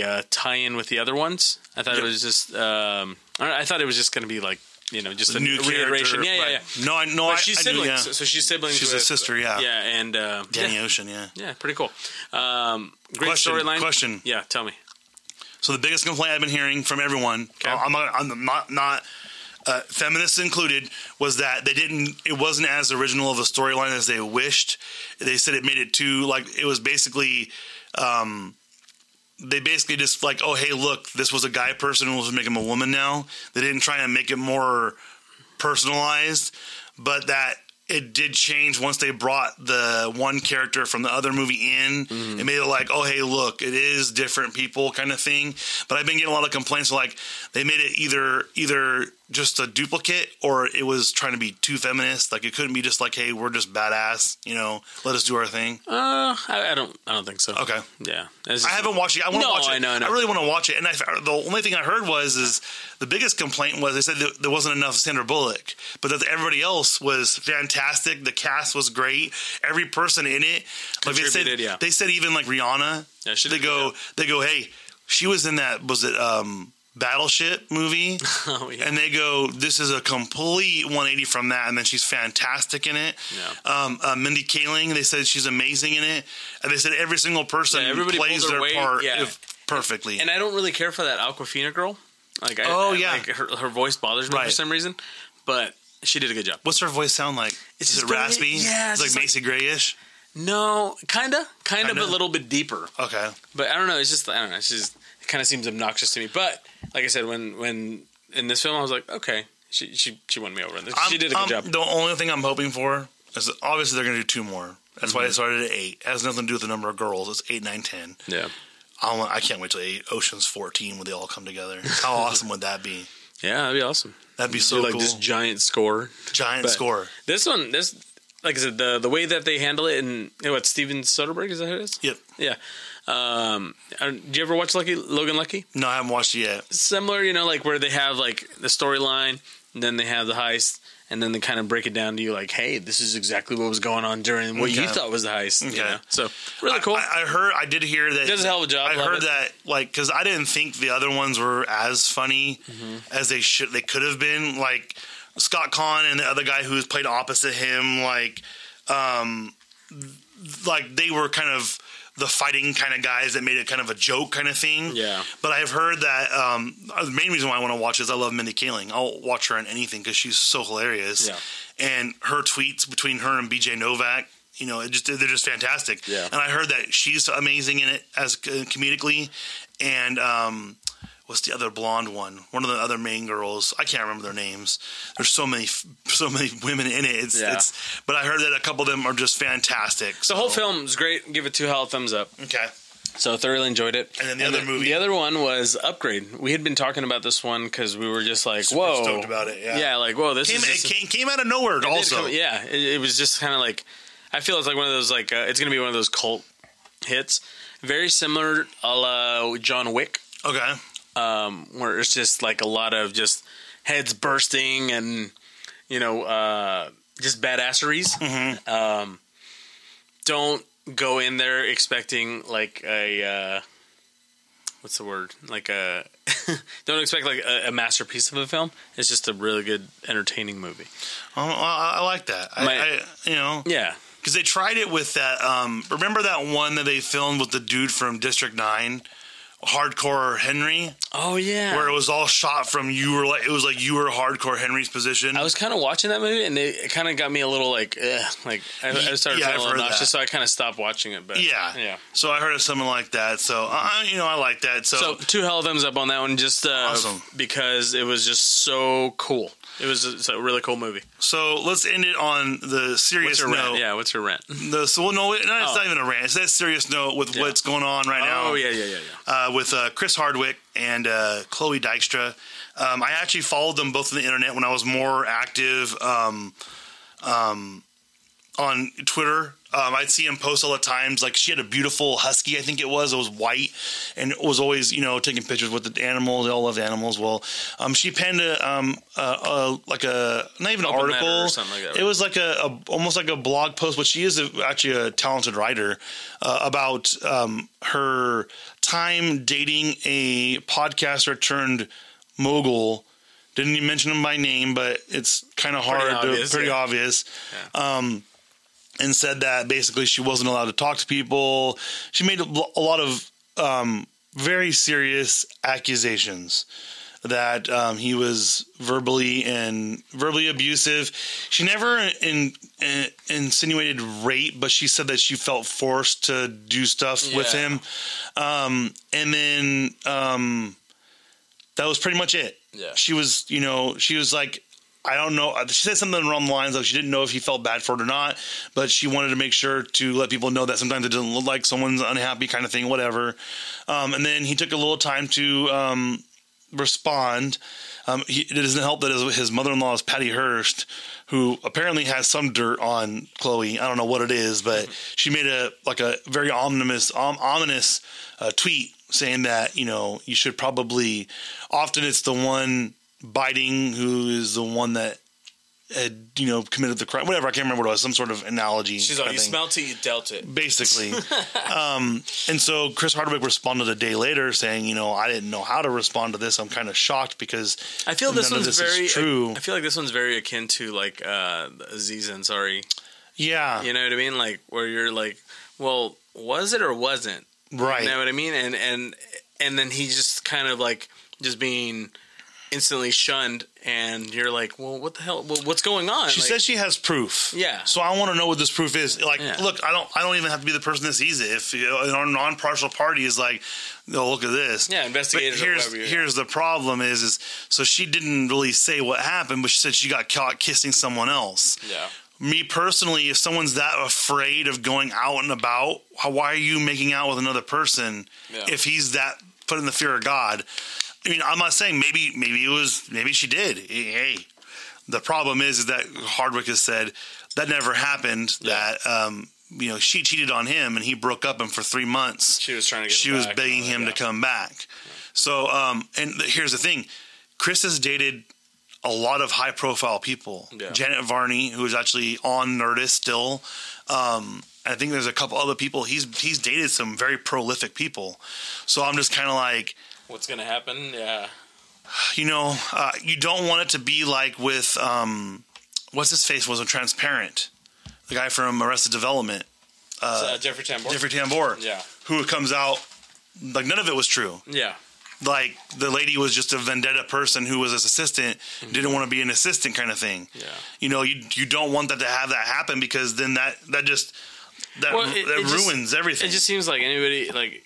Speaker 2: a uh, tie-in with the other ones. I thought
Speaker 1: Yep.
Speaker 2: it was just. Um, I thought it was just going to be like you know just a
Speaker 1: new
Speaker 2: reiteration. Yeah, yeah,
Speaker 1: right.
Speaker 2: yeah.
Speaker 1: No, I no,
Speaker 2: But
Speaker 1: I,
Speaker 2: she's
Speaker 1: I knew,
Speaker 2: siblings,
Speaker 1: yeah.
Speaker 2: so, so she's siblings.
Speaker 1: She's a sister, yeah.
Speaker 2: yeah, and uh,
Speaker 1: Danny
Speaker 2: yeah,
Speaker 1: Ocean, yeah.
Speaker 2: yeah, pretty cool. Um, great storyline.
Speaker 1: question.
Speaker 2: Yeah, tell me.
Speaker 1: So the biggest complaint I've been hearing from everyone,
Speaker 2: Okay.
Speaker 1: I'm not, I'm not, not uh, feminists included, was that they didn't. It wasn't as original of a storyline as they wished. They said it made it too like it was basically. Um, they basically just like, oh hey, look, this was a guy person, and we'll make him a woman now. They didn't try and make it more personalized, but that it did change once they brought the one character from the other movie in. It made it like, oh hey, look, it is different people kind of thing. But I've been getting a lot of complaints like they made it either either just a duplicate or it was trying to be too feminist. Like it couldn't be just like, hey, we're just badass, you know, let us do our thing.
Speaker 2: Uh, I, I don't. I don't think so.
Speaker 1: Okay.
Speaker 2: Yeah, It's
Speaker 1: I haven't watched it. I want to
Speaker 2: No,
Speaker 1: watch it.
Speaker 2: I know, I know.
Speaker 1: really want to watch it. And I, the only thing I heard was is the biggest complaint was they said that there wasn't enough Sandra Bullock, but that everybody else was fantastic. The cast was great. Every person in it, like they said,
Speaker 2: yeah.
Speaker 1: they said even like Rihanna.
Speaker 2: Yeah,
Speaker 1: they go,
Speaker 2: yeah.
Speaker 1: they go, hey, she was in that. Was it um, Battleship movie?
Speaker 2: Oh, yeah.
Speaker 1: And they go, this is a complete 180 from that, and then she's fantastic in it.
Speaker 2: Yeah.
Speaker 1: Um, uh, Mindy Kaling, they said she's amazing in it, and they said every single person
Speaker 2: Yeah, everybody
Speaker 1: plays
Speaker 2: their
Speaker 1: their part
Speaker 2: yeah.
Speaker 1: perfectly.
Speaker 2: And I don't really care for that Awkwafina girl. Like, I,
Speaker 1: Oh,
Speaker 2: I-
Speaker 1: yeah.
Speaker 2: like her, her voice bothers me for some reason, but she did a good job.
Speaker 1: What's her voice sound like?
Speaker 2: It's
Speaker 1: is it raspy?
Speaker 2: yeah,
Speaker 1: it's
Speaker 2: it's
Speaker 1: like
Speaker 2: just like-
Speaker 1: Macy Grayish.
Speaker 2: No, kinda, kind of,
Speaker 1: Kinda?
Speaker 2: a little bit deeper.
Speaker 1: Okay,
Speaker 2: But I don't know. It's just I don't know. It's just kind of seems obnoxious to me. But like I said, when when in this film, I was like, okay, she she she won me over. in this. She did a good
Speaker 1: I'm-
Speaker 2: job.
Speaker 1: The only thing I'm hoping for is obviously they're going to do two more. That's
Speaker 2: Mm-hmm.
Speaker 1: why they started at eight. It has nothing to do with the number of girls. It's eight, nine, ten.
Speaker 2: Yeah,
Speaker 1: I, I can't wait till eight. Ocean's fourteen when they all come together. How awesome would that be?
Speaker 2: yeah, that'd be awesome.
Speaker 1: That'd be
Speaker 2: Do,
Speaker 1: so
Speaker 2: like
Speaker 1: cool.
Speaker 2: this giant score.
Speaker 1: Giant
Speaker 2: but-
Speaker 1: score.
Speaker 2: This one, this like I said, the the way that they handle it, and you know, what Steven Soderbergh is that who it is?
Speaker 1: Yep.
Speaker 2: Yeah. Um, do you ever watch Lucky Logan Lucky?
Speaker 1: No, I haven't watched it yet.
Speaker 2: Similar, you know, like where they have like the storyline, and then they have the heist, and then they kind of break it down to you, like, hey, this is exactly what was going on during what you thought was the heist. you
Speaker 1: Okay.
Speaker 2: know? So really cool.
Speaker 1: I, I heard. I did hear that.
Speaker 2: It Does a hell of a job,
Speaker 1: I heard
Speaker 2: it.
Speaker 1: that, like, because I didn't think the other ones were as funny
Speaker 2: Mm-hmm.
Speaker 1: as they should. They could have been. Like Scott Caan and the other guy who was played opposite him. Like, um, like they were kind of the fighting kind of guys that made it kind of a joke kind of thing.
Speaker 2: Yeah.
Speaker 1: But I've heard that um, the main reason why I want to watch is I love Mindy Kaling. I'll watch her on anything because she's so hilarious.
Speaker 2: Yeah.
Speaker 1: And her tweets between her and BJ Novak, you know, it just they're just fantastic.
Speaker 2: Yeah.
Speaker 1: And I heard that she's amazing in it as uh, comedically. And um, what's the other blonde one? One of the other main girls. I can't remember their names. There's so many, so many women in it. It's,
Speaker 2: Yeah.
Speaker 1: it's. But I heard that a couple of them are just fantastic. So.
Speaker 2: the whole film is great. Give it two hell thumbs up.
Speaker 1: Okay.
Speaker 2: So thoroughly enjoyed it.
Speaker 1: And then the other movie?
Speaker 2: The other one was Upgrade. We had been talking about this one because we were just like,
Speaker 1: Super
Speaker 2: whoa,
Speaker 1: stoked about it, yeah.
Speaker 2: Yeah, like whoa, this
Speaker 1: Came,
Speaker 2: is
Speaker 1: it came, came out of nowhere.
Speaker 2: it
Speaker 1: Also,
Speaker 2: come- yeah, it, it was just kind of like I feel it's like one of those like uh, it's gonna be one of those cult hits, very similar a la John Wick,
Speaker 1: okay.
Speaker 2: Um, where it's just like a lot of just heads bursting and you know uh, just badasseries.
Speaker 1: Mm-hmm.
Speaker 2: Um, don't go in there expecting like a uh, what's the word like a don't expect like a, a masterpiece of a film. It's just a really good entertaining movie.
Speaker 1: Oh, I, I like that. I,
Speaker 2: My-
Speaker 1: I, you know,
Speaker 2: Yeah.
Speaker 1: because they tried it with that. Um, remember that one that they filmed with the dude from District Nine, Hardcore Henry,
Speaker 2: Oh yeah.
Speaker 1: where it was all shot from you were like it was like you were Hardcore Henry's position.
Speaker 2: I was kind of watching that movie, and it, it kind of got me a little like, eh, like I, I started
Speaker 1: Yeah,
Speaker 2: feeling a little nauseous,
Speaker 1: that.
Speaker 2: so I kind of stopped watching it. But
Speaker 1: yeah,
Speaker 2: yeah.
Speaker 1: So I heard of something like that. So uh, you know, I like that. So,
Speaker 2: So two hell thumbs up on that one, just uh,
Speaker 1: Awesome.
Speaker 2: because it was just so cool. It was it's a really cool movie.
Speaker 1: so let's end it on the
Speaker 2: What's
Speaker 1: serious
Speaker 2: your
Speaker 1: note.
Speaker 2: rent? Yeah, what's your rent?
Speaker 1: The so well, no, it, no, it's
Speaker 2: Oh.
Speaker 1: not even a rant. It's that serious note with
Speaker 2: Yeah.
Speaker 1: what's going on right now.
Speaker 2: Oh yeah, yeah, yeah, yeah.
Speaker 1: uh, with uh, Chris Hardwick and uh, Chloe Dykstra. Um, I actually followed them both on the internet when I was more active um, um, on Twitter. Um, I'd see him post all the times. Like she had a beautiful husky, I think it was. It was white, and it was always you know taking pictures with the animals. They all loved animals. Well, um, she penned a, um, a, a like a not even an
Speaker 2: Open
Speaker 1: article
Speaker 2: or something like that, right?
Speaker 1: It was like a, a almost like a blog post, but she is a, actually a talented writer uh, about um, her time dating a podcaster turned mogul. Didn't even mention him by name, but it's kind of hard,
Speaker 2: obvious,
Speaker 1: to, pretty
Speaker 2: yeah.
Speaker 1: obvious. Um, and said that basically she wasn't allowed to talk to people. She made a, lot of um, very serious accusations that um, he was verbally and verbally abusive. She never in, in, insinuated rape, but she said that she felt forced to do stuff with him. Um, and then um, that was pretty much it.
Speaker 2: Yeah.
Speaker 1: She was, you know, she was like, I don't know. She said something along the lines of she didn't know if he felt bad for it or not, but she wanted to make sure to let people know that sometimes it doesn't look like someone's unhappy, kind of thing, whatever. Um, and then he took a little time to um, respond. Um, he, it doesn't help that his, his mother-in-law is Patty Hearst, who apparently has some dirt on Chloe. I don't know what it is, but she made a like a very ominous, ominous uh, tweet saying that you know you should probably. Often it's the one biting who is the one that had you know committed the crime. Whatever I can't remember what it was. Some sort of analogy.
Speaker 2: She's like, you smelt it, you dealt it.
Speaker 1: basically. um, and so Chris Hardwick responded a day later saying, you know, I didn't know how to respond to this. I'm kind of shocked because
Speaker 2: I feel this one's
Speaker 1: this
Speaker 2: very
Speaker 1: true.
Speaker 2: I feel like this one's very akin to like uh, Aziz Ansari.
Speaker 1: yeah,
Speaker 2: You know what I mean? Like where you're like, well, was it or wasn't?
Speaker 1: right.
Speaker 2: You know what I mean? And and and then he just kind of like just being instantly shunned, and you're like, well, what the hell? Well, what's going on?
Speaker 1: She
Speaker 2: Like,
Speaker 1: says she has proof.
Speaker 2: Yeah.
Speaker 1: So I want to know what this proof is. Like,
Speaker 2: Yeah.
Speaker 1: look, I don't, I don't even have to be the person that sees it. If you know, our non-partial party is like, oh, look at this.
Speaker 2: yeah,
Speaker 1: But
Speaker 2: investigators. or
Speaker 1: here's
Speaker 2: whatever
Speaker 1: here's the problem is is so she didn't really say what happened, but she said she got caught kissing someone else.
Speaker 2: yeah.
Speaker 1: me personally, if someone's that afraid of going out and about, why are you making out with another person
Speaker 2: Yeah.
Speaker 1: if he's that put in the fear of God? I mean, I'm not saying maybe maybe it was maybe she did. Hey, the problem is is that Hardwick has said that never happened.
Speaker 2: Yeah.
Speaker 1: That um, you know she cheated on him and he broke up and for three months
Speaker 2: She was trying to. Get
Speaker 1: she was begging him
Speaker 2: that,
Speaker 1: to come back. So, um, and here's the thing: Chris has dated a lot of high profile people.
Speaker 2: Yeah.
Speaker 1: Janet Varney, who is actually on Nerdist still. Um, I think there's a couple other people. He's he's dated some very prolific people. So I'm just kind of like,
Speaker 2: What's gonna happen? Yeah.
Speaker 1: you know, uh, you don't want it to be like with um, what's his face wasn't transparent. The guy from Arrested Development,
Speaker 2: uh, Jeffrey Tambor.
Speaker 1: Jeffrey Tambor,
Speaker 2: Yeah.
Speaker 1: who comes out like none of it was true.
Speaker 2: Yeah.
Speaker 1: like the lady was just a vendetta person who was his assistant, didn't want to be an assistant kind of thing.
Speaker 2: Yeah.
Speaker 1: You know, you you don't want that to have that happen because then that that just that
Speaker 2: Well, it-
Speaker 1: that
Speaker 2: it just-
Speaker 1: ruins everything.
Speaker 2: It just seems like anybody like,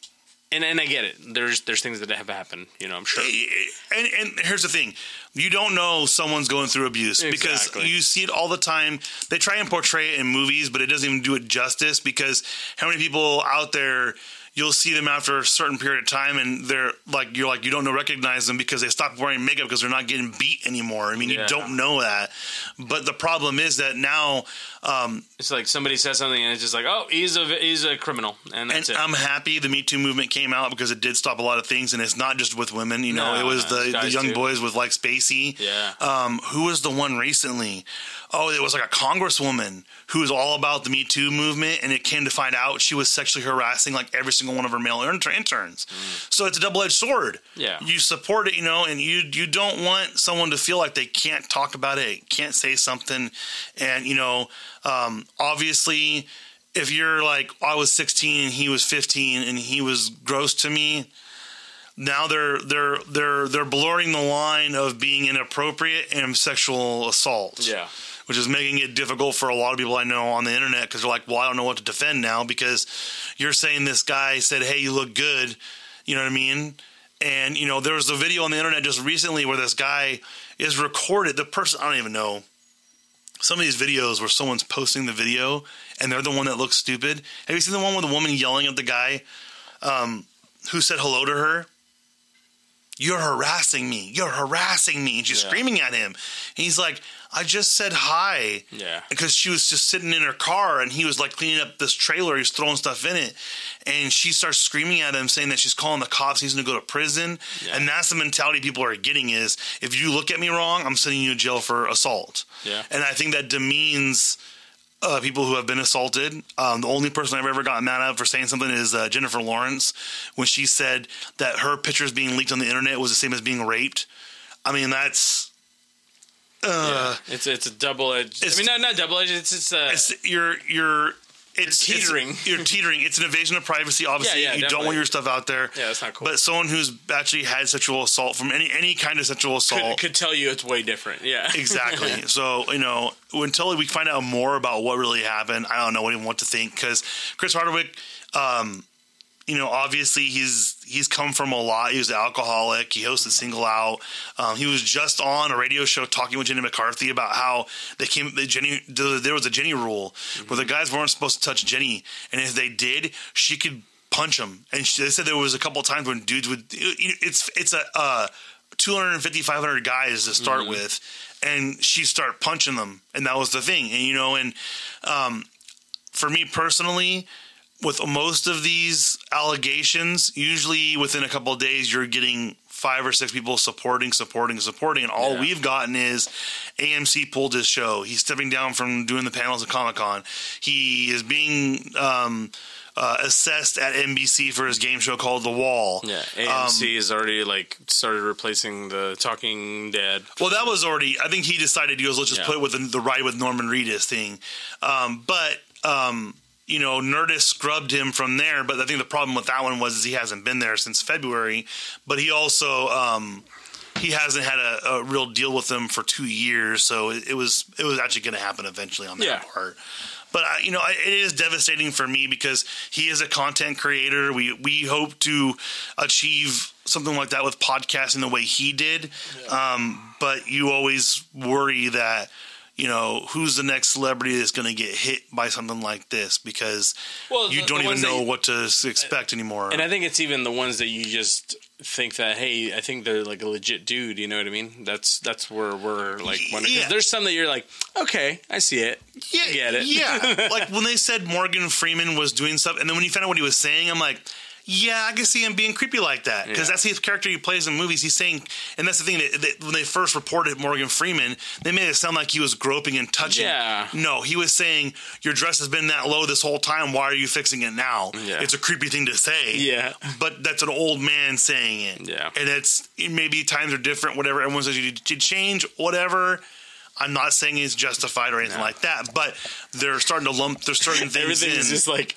Speaker 2: and and I get it. There's there's things that have happened. You know, I'm sure.
Speaker 1: Eh, eh, and and here's the thing. You don't know someone's going through abuse because you see it all the time. They try and portray it in movies, but it doesn't even do it justice because how many people out there you'll see them after a certain period of time, and they're like you're like you don't know recognize them because they stopped wearing makeup because they're not getting beat anymore. I mean,
Speaker 2: Yeah.
Speaker 1: you don't know that, but the problem is that now, um,
Speaker 2: It's like somebody says something and it's just like, oh, he's a he's a criminal, and
Speaker 1: and. I'm happy the Me Too movement came out because it did stop a lot of things, and it's not just with women. You know,
Speaker 2: No,
Speaker 1: it was
Speaker 2: no,
Speaker 1: the, the young
Speaker 2: too.
Speaker 1: boys with like Spacey.
Speaker 2: Yeah.
Speaker 1: Um, who was the one recently? Oh, it was like a congresswoman who was all about the Me Too movement, and it came to find out she was sexually harassing like every single one of her male inter- interns. So it's a double edged sword.
Speaker 2: Mm. Yeah.
Speaker 1: You support it, you know, and you you don't want someone to feel like they can't talk about it, can't say something, and you know, um, obviously. If you're like I was 16 and he was 15 and he was gross to me, now they're they're they're they're blurring the line of being inappropriate and sexual assault.
Speaker 2: yeah,
Speaker 1: Which is making it difficult for a lot of people I know on the internet because they're like, well, I don't know what to defend now because you're saying this guy said, hey, you look good. You know what I mean? And, you know, there was a video on the internet just recently where this guy is recorded. The person, I don't even know. Some of these videos where someone's posting the video and they're the one that looks stupid. Have you seen the one with the woman yelling at the guy um, who said hello to her? You're harassing me. You're harassing me. And she's
Speaker 2: Yeah.
Speaker 1: screaming at him. And he's like, I just said hi.
Speaker 2: Yeah.
Speaker 1: Because she was just sitting in her car and he was like cleaning up this trailer. He's throwing stuff in it. And she starts screaming at him, saying that she's calling the cops. He's going to go to prison.
Speaker 2: Yeah.
Speaker 1: And that's the mentality people are getting is if you look at me wrong, I'm sending you to jail for assault.
Speaker 2: Yeah.
Speaker 1: And I think that demeans uh, people who have been assaulted. Um, the only person I've ever gotten mad at for saying something is uh, Jennifer Lawrence when she said that her pictures being leaked on the internet was the same as being raped. I mean, that's. Uh,
Speaker 2: it's it's a double edged. I
Speaker 1: It's-
Speaker 2: mean, not not double edged. It's it's uh,
Speaker 1: it's you're you're it's
Speaker 2: You're teetering.
Speaker 1: it's- you're teetering. It's an invasion of privacy. Obviously,
Speaker 2: Yeah, yeah,
Speaker 1: you don't want your stuff out there.
Speaker 2: Yeah, that's not cool.
Speaker 1: But someone who's actually had sexual assault from any any kind of sexual assault.
Speaker 2: could, could tell you it's way different. Yeah,
Speaker 1: Exactly. so you know, until we find out more about what really happened, I don't know what even what to think because Chris Hardwick, um, you know, obviously he's he's come from a lot. He was an alcoholic. He hosted Single Out. Um, he was just on a radio show talking with Jenny McCarthy about how they came. The Jenny there was a Jenny rule where the guys weren't supposed to touch Jenny, and if they did, she could punch them. And she, they said there was a couple of times when dudes would. It's it's a. Uh, 250 500 guys to start with and she start punching them and that was the thing and you know and um, for me personally with most of these allegations usually within a couple of days you're getting five or six people supporting supporting supporting and all
Speaker 2: Yeah.
Speaker 1: we've gotten is amc pulled his show he's stepping down from doing the panels at comic-con he is being um, uh, assessed at nbc for his game show called the wall
Speaker 2: Yeah,
Speaker 1: Um,
Speaker 2: AMC has already like started replacing the Talking Dead.
Speaker 1: Well, that was already. I think he decided he goes, let's just
Speaker 2: Yeah.
Speaker 1: put it with the, the ride with Norman Reedus thing. Um, but um, you know, Nerdist scrubbed him from there. But I think the problem with that one was is he hasn't been there since February. But he also um, he hasn't had a, a real deal with them for two years. So it, it was it was actually going to happen eventually on that
Speaker 2: Yeah.
Speaker 1: part. But I, you know, I- it is devastating for me because he is a content creator. We we hope to achieve something like that with podcasting the way he did. Um, but you always worry that you know who's the next celebrity that's going to get hit by something like this because
Speaker 2: Well,
Speaker 1: you
Speaker 2: the-
Speaker 1: don't
Speaker 2: the
Speaker 1: even know
Speaker 2: you-
Speaker 1: what to expect anymore.
Speaker 2: And I think it's even the ones that you just think that hey, I think they're like a legit dude. You know what I mean? That's that's where we're like wondering.
Speaker 1: Yeah.
Speaker 2: There's some that you're like, okay, I see it.
Speaker 1: yeah,
Speaker 2: I get it.
Speaker 1: yeah. like when they said Morgan Freeman was doing stuff, and then when you found out what he was saying, I'm like, yeah, I can see him being creepy like that because
Speaker 2: Yeah.
Speaker 1: that's his character he plays in movies. He's saying, and that's the thing that, that when they first reported Morgan Freeman, they made it sound like he was groping and touching.
Speaker 2: Yeah.
Speaker 1: No, he was saying your dress has been that low this whole time. Why are you fixing it now?
Speaker 2: Yeah.
Speaker 1: It's a creepy thing to say.
Speaker 2: Yeah.
Speaker 1: but that's an old man saying it.
Speaker 2: Yeah.
Speaker 1: and it's maybe times are different. Whatever everyone says you should change. Whatever. I'm not saying it's justified or anything
Speaker 2: No.
Speaker 1: like that, but they're starting to lump. There's certain things
Speaker 2: Everything
Speaker 1: in.
Speaker 2: is just like.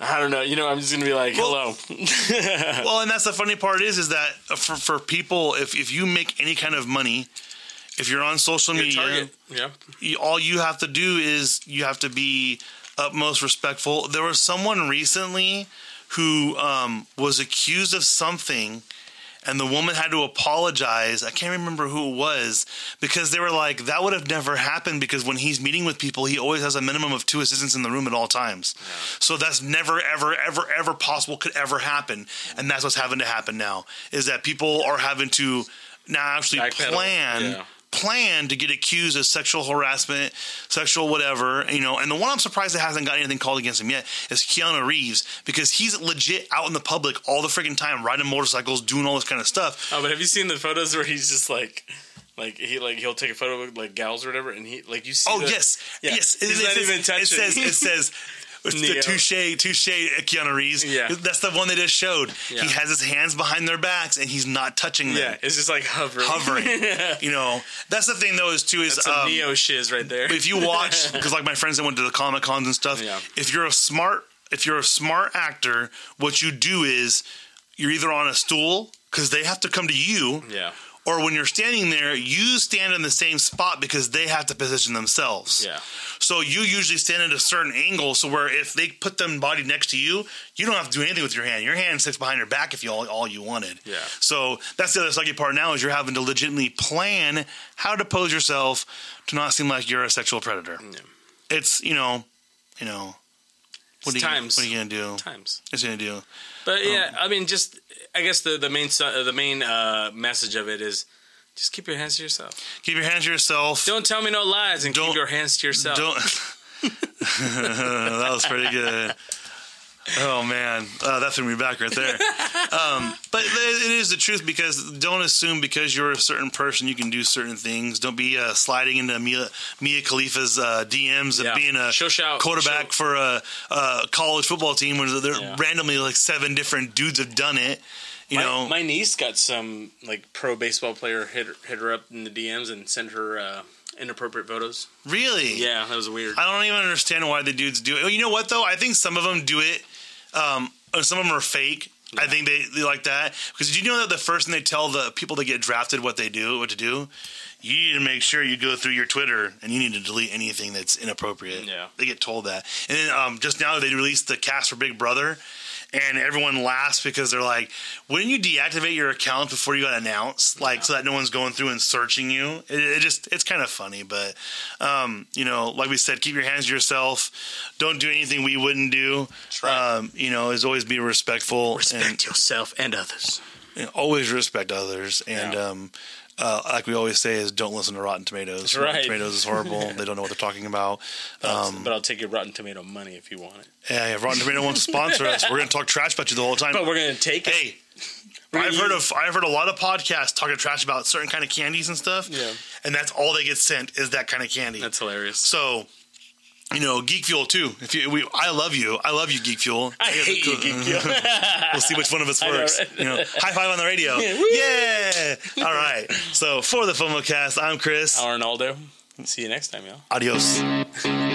Speaker 2: I don't know. You know, I'm just gonna be like,
Speaker 1: Well-
Speaker 2: hello.
Speaker 1: well, and that's the funny part is, is that for for people, if if you make any kind of money, if you're on social
Speaker 2: Your
Speaker 1: media,
Speaker 2: target. Yeah.
Speaker 1: you, all you have to do is you have to be utmost respectful. There was someone recently who um, was accused of something, and the woman had to apologize. I can't remember who it was because they were like, that would have never happened because when he's meeting with people, he always has a minimum of two assistants in the room at all times. So that's never, ever, ever, ever possible could ever happen. And that's what's having to happen now is that people are having to now actually
Speaker 2: Backpedal.
Speaker 1: plan
Speaker 2: Yeah.
Speaker 1: Plan to get accused of sexual harassment, sexual whatever, you know. And the one I'm surprised that hasn't got anything called against him yet is Keanu Reeves because he's legit out in the public all the freaking time, riding motorcycles, doing all this kind of stuff.
Speaker 2: Oh, but have you seen the photos where he's just like, like he like he'll take a photo of like gals or whatever, and he like you see.
Speaker 1: Oh
Speaker 2: the-
Speaker 1: yes,
Speaker 2: Yeah.
Speaker 1: yes.
Speaker 2: He's
Speaker 1: it,
Speaker 2: not
Speaker 1: says,
Speaker 2: even
Speaker 1: It
Speaker 2: touching.
Speaker 1: says it says. It's the
Speaker 2: Neo.
Speaker 1: touche, touche, Keanu Reeves.
Speaker 2: Yeah.
Speaker 1: that's the one they just showed.
Speaker 2: Yeah.
Speaker 1: He has his hands behind their backs and he's not touching them.
Speaker 2: Yeah, it's just like hovering.
Speaker 1: hovering. you know, that's the thing though is too is
Speaker 2: That's
Speaker 1: um,
Speaker 2: neo shiz right there.
Speaker 1: if you watch because like my friends that went to the comic cons and stuff
Speaker 2: Yeah.
Speaker 1: if you're a smart if you're a smart actor what you do is you're either on a stool because they have to come to you
Speaker 2: yeah,
Speaker 1: or when you're standing there you stand in the same spot because they have to position themselves
Speaker 2: yeah,
Speaker 1: so you usually stand at a certain angle so where if they put them body next to you you don't have to do anything with your hand your hand sits behind your back if you all, all you wanted
Speaker 2: Yeah.
Speaker 1: so that's the other sucky part now is you're having to legitimately plan how to pose yourself to not seem like you're a sexual predator
Speaker 2: Yeah.
Speaker 1: it's you know you know what are you,
Speaker 2: times.
Speaker 1: what are you gonna do
Speaker 2: times.
Speaker 1: you gonna do
Speaker 2: But yeah,
Speaker 1: Um,
Speaker 2: I mean, just I guess the the main the main uh, message of it is just keep your hands to yourself.
Speaker 1: keep your hands to yourself
Speaker 2: Don't tell me no lies and
Speaker 1: Don't-
Speaker 2: keep your hands to yourself.
Speaker 1: don't that was pretty good oh man uh, that threw me back right there um, but it is the truth because don't assume because you're a certain person you can do certain things don't be uh, sliding into Mia, Mia Khalifa's uh, DMs of
Speaker 2: Yeah.
Speaker 1: being a
Speaker 2: She'll shout-
Speaker 1: quarterback
Speaker 2: she'll-
Speaker 1: for a, a college football team where there
Speaker 2: Yeah.
Speaker 1: randomly like seven different dudes have done it you
Speaker 2: my,
Speaker 1: know
Speaker 2: my niece got some like pro baseball player hit her, hit her up in the DMs and sent her uh, inappropriate photos.
Speaker 1: really
Speaker 2: Yeah, that was weird.
Speaker 1: I don't even understand why the dudes do it. You know what though? I think some of them do it. Um, some of them are fake. I think they, they like that because did you know that the first thing they tell the people that get drafted what they do, what to do, you need to make sure you go through your Twitter and you need to delete anything that's inappropriate.
Speaker 2: Yeah.
Speaker 1: they get told that. And then um, just now they released the cast for Big Brother, and everyone laughs because they're like, "Wouldn't you deactivate your account before you got announced, like so that no one's going through and searching you?" It, it just it's kind of funny, but um, you know, like we said, keep your hands to yourself. Don't do anything we wouldn't do.
Speaker 2: right.
Speaker 1: Um, you know, is always be respectful
Speaker 2: Respect yourself and others.
Speaker 1: and, and always respect others. And
Speaker 2: Yeah.
Speaker 1: um, uh, like we always say, is don't listen to Rotten Tomatoes.
Speaker 2: That's
Speaker 1: Rotten. Tomatoes is horrible. they don't know what they're talking about. Um,
Speaker 2: but I'll take your Rotten Tomato money if you want it.
Speaker 1: yeah, yeah, Rotten Tomato wants to sponsor us. We're going to talk trash about you the whole time.
Speaker 2: But we're gonna take it.
Speaker 1: hey,
Speaker 2: gonna
Speaker 1: I've heard of I've heard a lot of podcasts talking trash about certain kind of candies and stuff.
Speaker 2: Yeah.
Speaker 1: and that's all they get sent is that kind of candy.
Speaker 2: That's hilarious.
Speaker 1: so. You know, Geek Fuel too. If you, we, I love you. I love you, Geek Fuel.
Speaker 2: I hate you, Geek Fuel.
Speaker 1: we'll see which one of us
Speaker 2: know,
Speaker 1: works.
Speaker 2: right?
Speaker 1: You know, high five on the radio.
Speaker 2: Woo!
Speaker 1: yeah. All right. So for the FOMOcast, I'm Chris.
Speaker 2: I'm Arnaldo. See you next time, y'all.
Speaker 1: Adios.